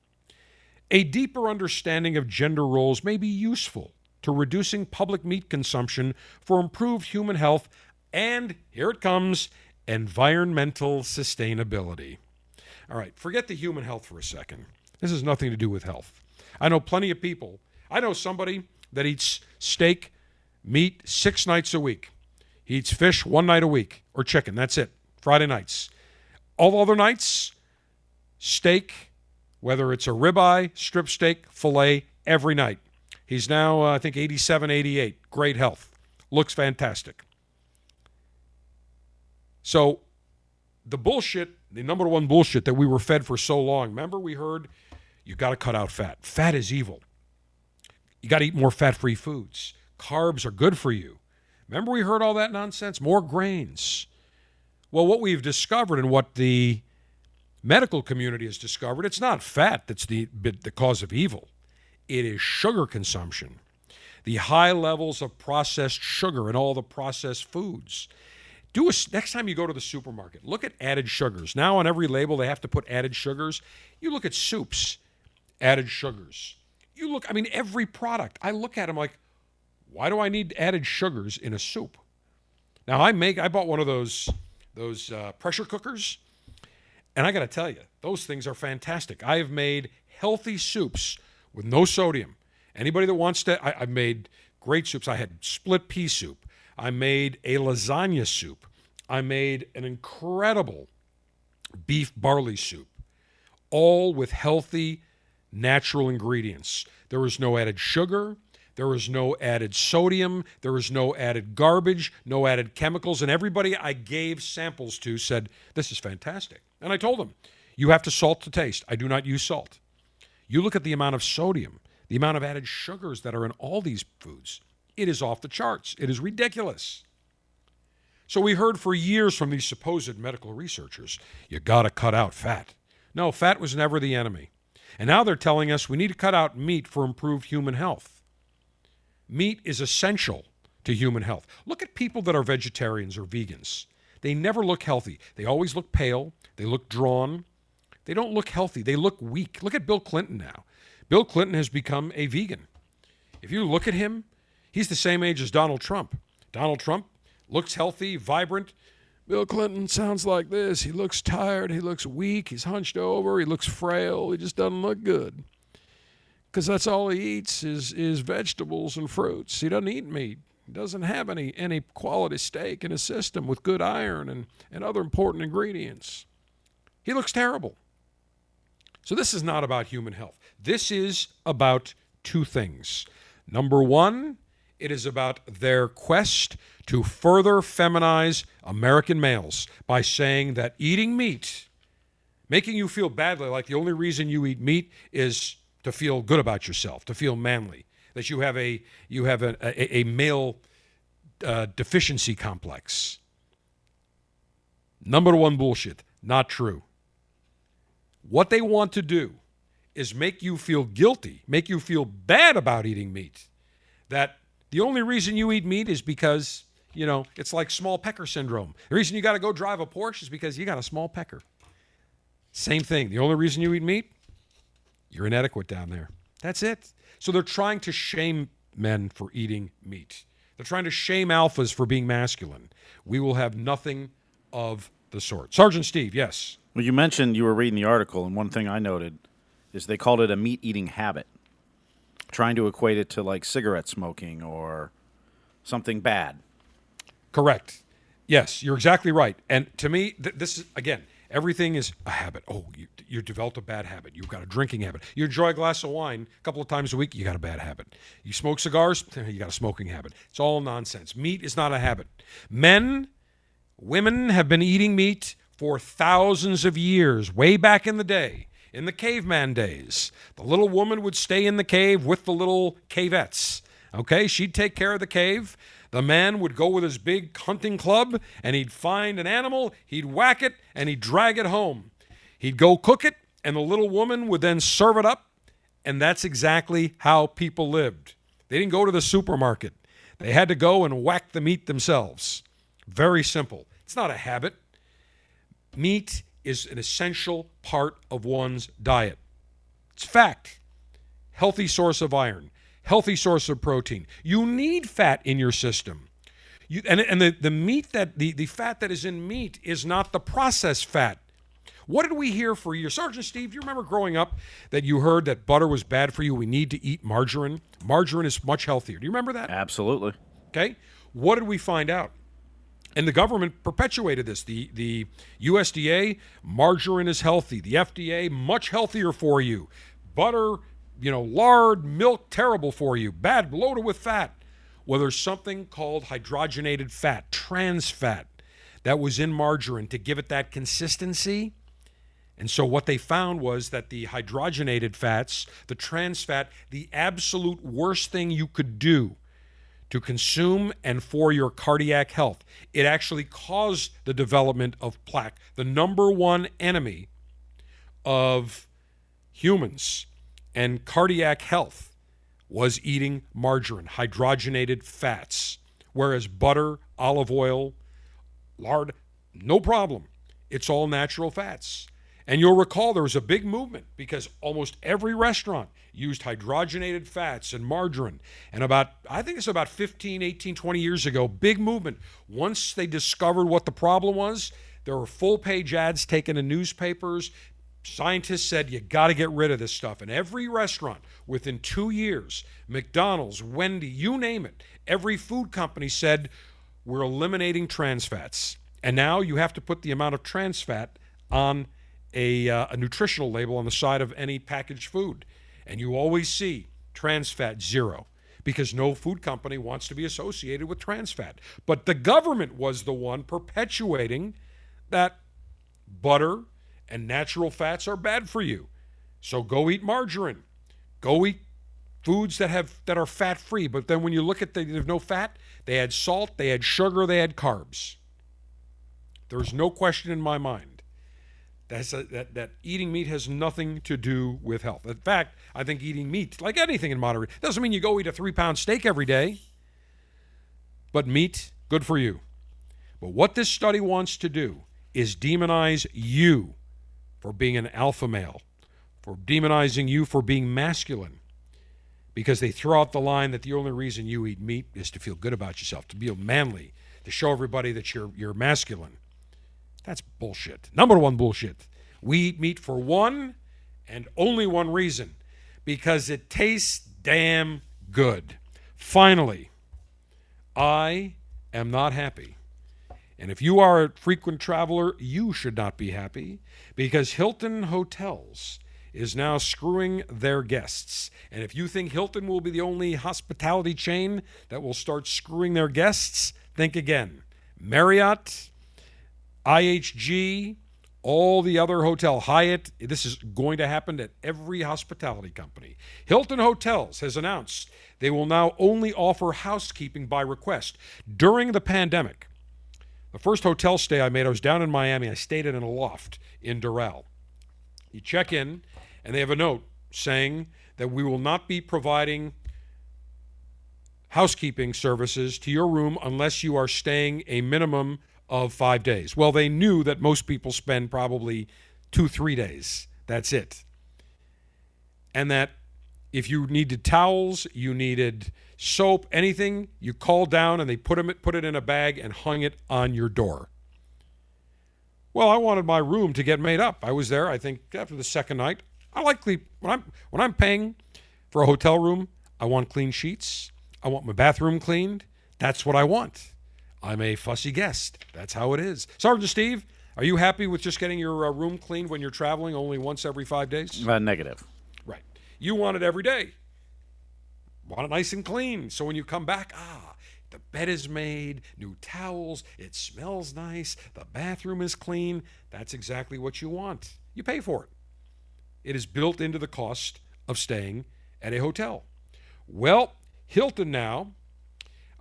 A deeper understanding of gender roles may be useful to reducing public meat consumption for improved human health and, here it comes, environmental sustainability. All right, forget the human health for a second. This has nothing to do with health. I know plenty of people. I know somebody that eats steak, meat six nights a week. He eats fish one night a week, or chicken. That's it. Friday nights. All other nights, steak, whether it's a ribeye, strip steak, filet, every night. He's now, uh, I think, 87, 88. Great health. Looks fantastic. So, the bullshit, the number one bullshit that we were fed for so long, remember we heard you got to cut out fat. Fat is evil. You got to eat more fat free foods. Carbs are good for you. Remember we heard all that nonsense? More grains. Well, what we've discovered and what the medical community has discovered, it's not fat that's the, the cause of evil, it is sugar consumption. The high levels of processed sugar in all the processed foods. Do a, next time you go to the supermarket, look at added sugars. Now on every label they have to put added sugars. You look at soups, added sugars. You look, I mean, every product. I look at them like, why do I need added sugars in a soup? Now I make, I bought one of those those uh, pressure cookers, and I got to tell you, those things are fantastic. I have made healthy soups with no sodium. Anybody that wants to, I, I made great soups. I had split pea soup. I made a lasagna soup. I made an incredible beef barley soup, all with healthy, natural ingredients. There was no added sugar. There was no added sodium. There was no added garbage, no added chemicals. And everybody I gave samples to said, This is fantastic. And I told them, You have to salt to taste. I do not use salt. You look at the amount of sodium, the amount of added sugars that are in all these foods. It is off the charts. It is ridiculous. So we heard for years from these supposed medical researchers, you got to cut out fat. No, fat was never the enemy. And now they're telling us we need to cut out meat for improved human health. Meat is essential to human health. Look at people that are vegetarians or vegans. They never look healthy. They always look pale. They look drawn. They don't look healthy. They look weak. Look at Bill Clinton now. Bill Clinton has become a vegan. If you look at him, he's the same age as Donald Trump. Donald Trump looks healthy, vibrant. Bill Clinton sounds like this. He looks tired. He looks weak. He's hunched over. He looks frail. He just doesn't look good because that's all he eats is is vegetables and fruits. He doesn't eat meat. He doesn't have any any quality steak in his system with good iron and, and other important ingredients. He looks terrible. So this is not about human health. This is about two things. Number one, it is about their quest to further feminize American males by saying that eating meat, making you feel badly, like the only reason you eat meat is to feel good about yourself, to feel manly, that you have a you have a, a, a male uh, deficiency complex. Number one bullshit, not true. What they want to do is make you feel guilty, make you feel bad about eating meat. That the only reason you eat meat is because, you know, it's like small pecker syndrome. The reason you got to go drive a Porsche is because you got a small pecker. Same thing. The only reason you eat meat you're inadequate down there. That's it. So they're trying to shame men for eating meat. They're trying to shame alphas for being masculine. We will have nothing of the sort. Sergeant Steve, yes. Well, you mentioned you were reading the article, and one thing I noted is they called it a meat eating habit, trying to equate it to like cigarette smoking or something bad. Correct. Yes, you're exactly right. And to me, th- this is, again, everything is a habit. Oh, you, you developed a bad habit. You've got a drinking habit. You enjoy a glass of wine a couple of times a week, you got a bad habit. You smoke cigars, you got a smoking habit. It's all nonsense. Meat is not a habit. Men, women have been eating meat for thousands of years, way back in the day, in the caveman days. The little woman would stay in the cave with the little cavettes. Okay, she'd take care of the cave. The man would go with his big hunting club and he'd find an animal, he'd whack it, and he'd drag it home. He'd go cook it, and the little woman would then serve it up. And that's exactly how people lived. They didn't go to the supermarket, they had to go and whack the meat themselves. Very simple. It's not a habit. Meat is an essential part of one's diet. It's fact. Healthy source of iron, healthy source of protein. You need fat in your system. You, and and the, the meat that the, the fat that is in meat is not the processed fat. What did we hear for years? Sergeant Steve, do you remember growing up that you heard that butter was bad for you? We need to eat margarine. Margarine is much healthier. Do you remember that? Absolutely. Okay. What did we find out? And the government perpetuated this. The the USDA, margarine is healthy. The FDA, much healthier for you. Butter, you know, lard, milk, terrible for you. Bad, loaded with fat. Well, there's something called hydrogenated fat, trans fat, that was in margarine to give it that consistency. And so what they found was that the hydrogenated fats, the trans fat, the absolute worst thing you could do to consume and for your cardiac health. It actually caused the development of plaque, the number one enemy of humans and cardiac health was eating margarine, hydrogenated fats, whereas butter, olive oil, lard, no problem. It's all natural fats. And you'll recall there was a big movement because almost every restaurant used hydrogenated fats and margarine. And about, I think it's about 15, 18, 20 years ago, big movement. Once they discovered what the problem was, there were full page ads taken in newspapers. Scientists said you got to get rid of this stuff. And every restaurant within two years, McDonald's, Wendy, you name it, every food company said we're eliminating trans fats. And now you have to put the amount of trans fat on a, uh, a nutritional label on the side of any packaged food. And you always see trans fat zero because no food company wants to be associated with trans fat. But the government was the one perpetuating that butter and natural fats are bad for you. So go eat margarine. Go eat foods that have that are fat free. But then when you look at the there's no fat, they had salt, they had sugar, they had carbs. There's no question in my mind that's a, that, that eating meat has nothing to do with health. In fact, I think eating meat, like anything in moderation, doesn't mean you go eat a three pound steak every day. But meat, good for you. But what this study wants to do is demonize you for being an alpha male, for demonizing you for being masculine, because they throw out the line that the only reason you eat meat is to feel good about yourself, to be manly, to show everybody that you're, you're masculine. That's bullshit. Number one bullshit. We eat meat for one and only one reason because it tastes damn good. Finally, I am not happy. And if you are a frequent traveler, you should not be happy because Hilton Hotels is now screwing their guests. And if you think Hilton will be the only hospitality chain that will start screwing their guests, think again. Marriott, IHG, all the other hotel, Hyatt, this is going to happen at every hospitality company. Hilton Hotels has announced they will now only offer housekeeping by request. During the pandemic, the first hotel stay I made, I was down in Miami. I stayed in a loft in Doral. You check in, and they have a note saying that we will not be providing housekeeping services to your room unless you are staying a minimum of five days. Well, they knew that most people spend probably two, three days. That's it. And that if you needed towels, you needed soap, anything, you called down and they put, them, put it in a bag and hung it on your door. Well, I wanted my room to get made up. I was there, I think, after the second night. I like when I'm when I'm paying for a hotel room, I want clean sheets. I want my bathroom cleaned. That's what I want. I'm a fussy guest. That's how it is. Sergeant Steve, are you happy with just getting your uh, room cleaned when you're traveling only once every five days? Uh, negative. Right. You want it every day. Want it nice and clean. So when you come back, ah, the bed is made, new towels, it smells nice, the bathroom is clean. That's exactly what you want. You pay for it. It is built into the cost of staying at a hotel. Well, Hilton now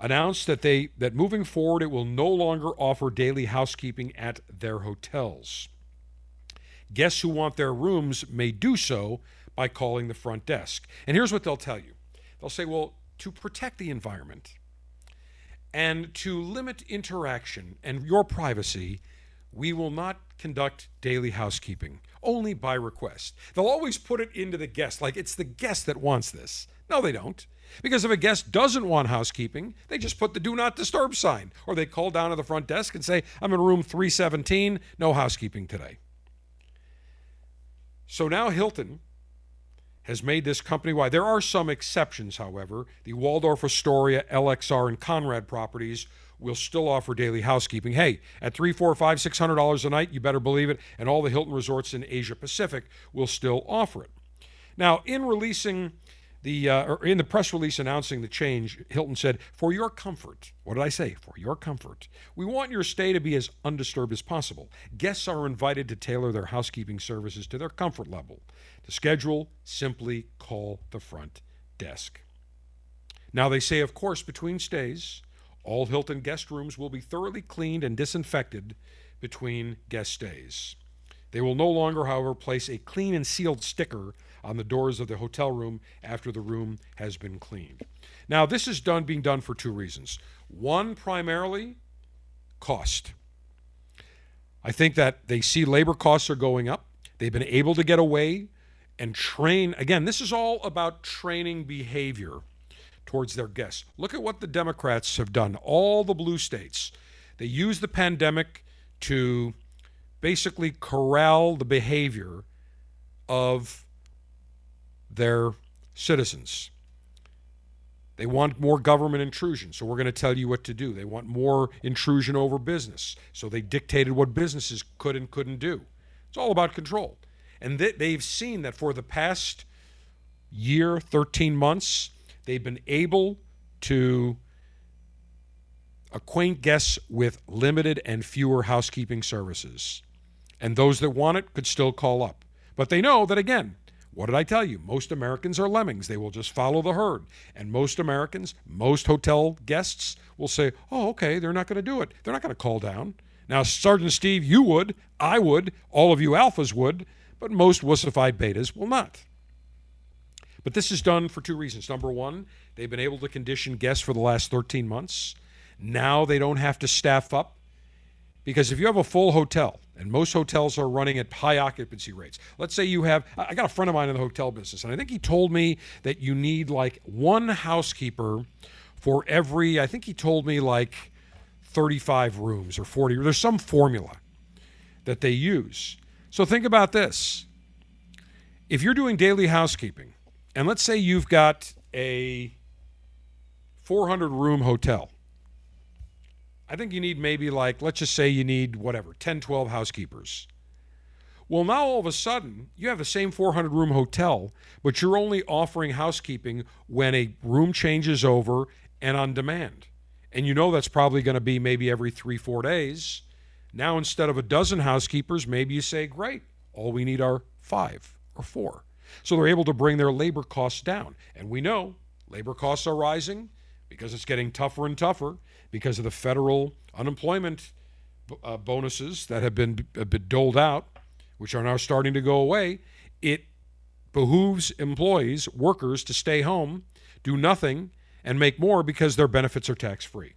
announced that they that moving forward it will no longer offer daily housekeeping at their hotels. Guests who want their rooms may do so by calling the front desk. And here's what they'll tell you. They'll say, "Well, to protect the environment and to limit interaction and your privacy, we will not conduct daily housekeeping, only by request. They'll always put it into the guest, like it's the guest that wants this. No, they don't. Because if a guest doesn't want housekeeping, they just put the do not disturb sign, or they call down to the front desk and say, I'm in room 317, no housekeeping today. So now Hilton has made this company wide. There are some exceptions, however. The Waldorf Astoria, LXR, and Conrad properties will still offer daily housekeeping. Hey, at three, four, five, six hundred dollars a night, you better believe it. And all the Hilton resorts in Asia Pacific will still offer it. Now, in releasing the uh, in the press release announcing the change, Hilton said, "For your comfort, what did I say? For your comfort, we want your stay to be as undisturbed as possible. Guests are invited to tailor their housekeeping services to their comfort level. To schedule, simply call the front desk." Now they say, of course, between stays, all Hilton guest rooms will be thoroughly cleaned and disinfected between guest stays. They will no longer, however, place a clean and sealed sticker on the doors of the hotel room after the room has been cleaned. Now, this is done being done for two reasons. One, primarily, cost. I think that they see labor costs are going up. They've been able to get away and train. Again, this is all about training behavior towards their guests. Look at what the Democrats have done, all the blue states. They use the pandemic to basically corral the behavior of their citizens. They want more government intrusion, so we're going to tell you what to do. They want more intrusion over business, so they dictated what businesses could and couldn't do. It's all about control. And they've seen that for the past year, 13 months, they've been able to acquaint guests with limited and fewer housekeeping services. And those that want it could still call up. But they know that, again, what did I tell you? Most Americans are lemmings. They will just follow the herd. And most Americans, most hotel guests will say, oh, okay, they're not going to do it. They're not going to call down. Now, Sergeant Steve, you would, I would, all of you alphas would, but most wussified betas will not. But this is done for two reasons. Number one, they've been able to condition guests for the last 13 months. Now they don't have to staff up because if you have a full hotel, and most hotels are running at high occupancy rates. Let's say you have, I got a friend of mine in the hotel business, and I think he told me that you need like one housekeeper for every, I think he told me like 35 rooms or 40. There's some formula that they use. So think about this. If you're doing daily housekeeping, and let's say you've got a 400 room hotel, I think you need maybe like, let's just say you need whatever, 10, 12 housekeepers. Well, now all of a sudden, you have the same 400 room hotel, but you're only offering housekeeping when a room changes over and on demand. And you know that's probably going to be maybe every three, four days. Now, instead of a dozen housekeepers, maybe you say, great, all we need are five or four. So they're able to bring their labor costs down. And we know labor costs are rising because it's getting tougher and tougher because of the federal unemployment uh, bonuses that have been, uh, been doled out, which are now starting to go away. It behooves employees, workers, to stay home, do nothing, and make more because their benefits are tax free.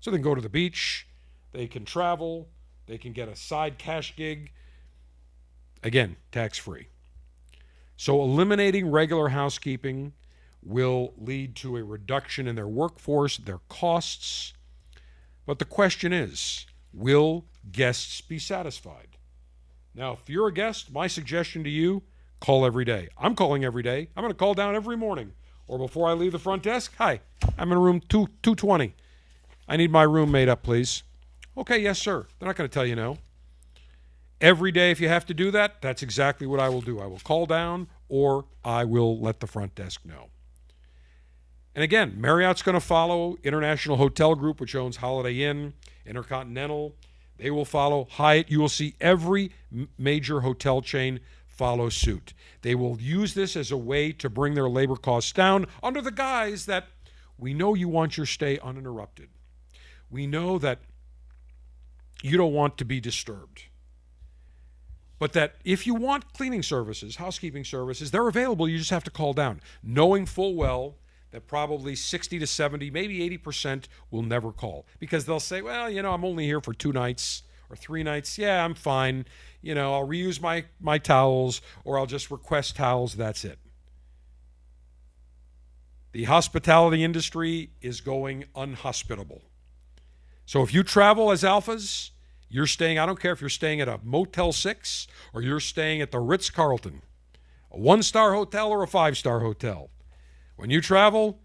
So they can go to the beach, they can travel, they can get a side cash gig. Again, tax free. So eliminating regular housekeeping will lead to a reduction in their workforce, their costs. But the question is will guests be satisfied? Now, if you're a guest, my suggestion to you call every day. I'm calling every day. I'm going to call down every morning or before I leave the front desk. Hi, I'm in room two, 220. I need my room made up, please. Okay, yes, sir. They're not going to tell you no. Every day, if you have to do that, that's exactly what I will do. I will call down or I will let the front desk know. And again, Marriott's going to follow International Hotel Group, which owns Holiday Inn, Intercontinental. They will follow Hyatt. You will see every major hotel chain follow suit. They will use this as a way to bring their labor costs down under the guise that We know you want your stay uninterrupted. We know that you don't want to be disturbed. But that if you want cleaning services, housekeeping services, they're available. You just have to call down, knowing full well that probably 60 to 70, maybe 80% will never call because they'll say, well, you know, I'm only here for two nights or three nights. Yeah, I'm fine. You know, I'll reuse my, my towels or I'll just request towels. That's it. The hospitality industry is going unhospitable. So if you travel as alphas, you're staying, I don't care if you're staying at a Motel 6 or you're staying at the Ritz Carlton, a one star hotel or a five star hotel. When you travel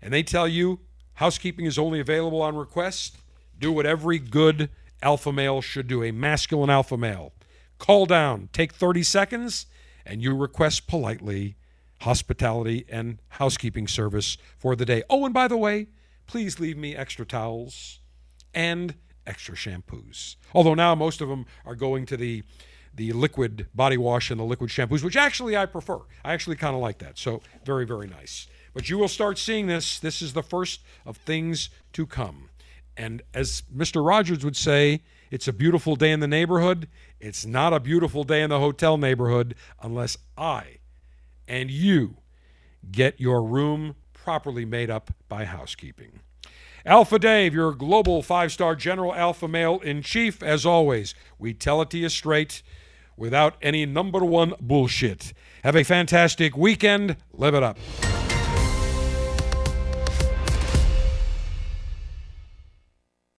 and they tell you housekeeping is only available on request, do what every good alpha male should do, a masculine alpha male. Call down, take 30 seconds, and you request politely hospitality and housekeeping service for the day. Oh, and by the way, please leave me extra towels and extra shampoos. Although now most of them are going to the the liquid body wash and the liquid shampoos, which actually I prefer. I actually kind of like that. So very very nice. But you will start seeing this. This is the first of things to come. And as Mr. Rogers would say, it's a beautiful day in the neighborhood. It's not a beautiful day in the hotel neighborhood unless I and you get your room properly made up by housekeeping. Alpha Dave, your global five star general alpha male in chief, as always. We tell it to you straight without any number one bullshit. Have a fantastic weekend. Live it up.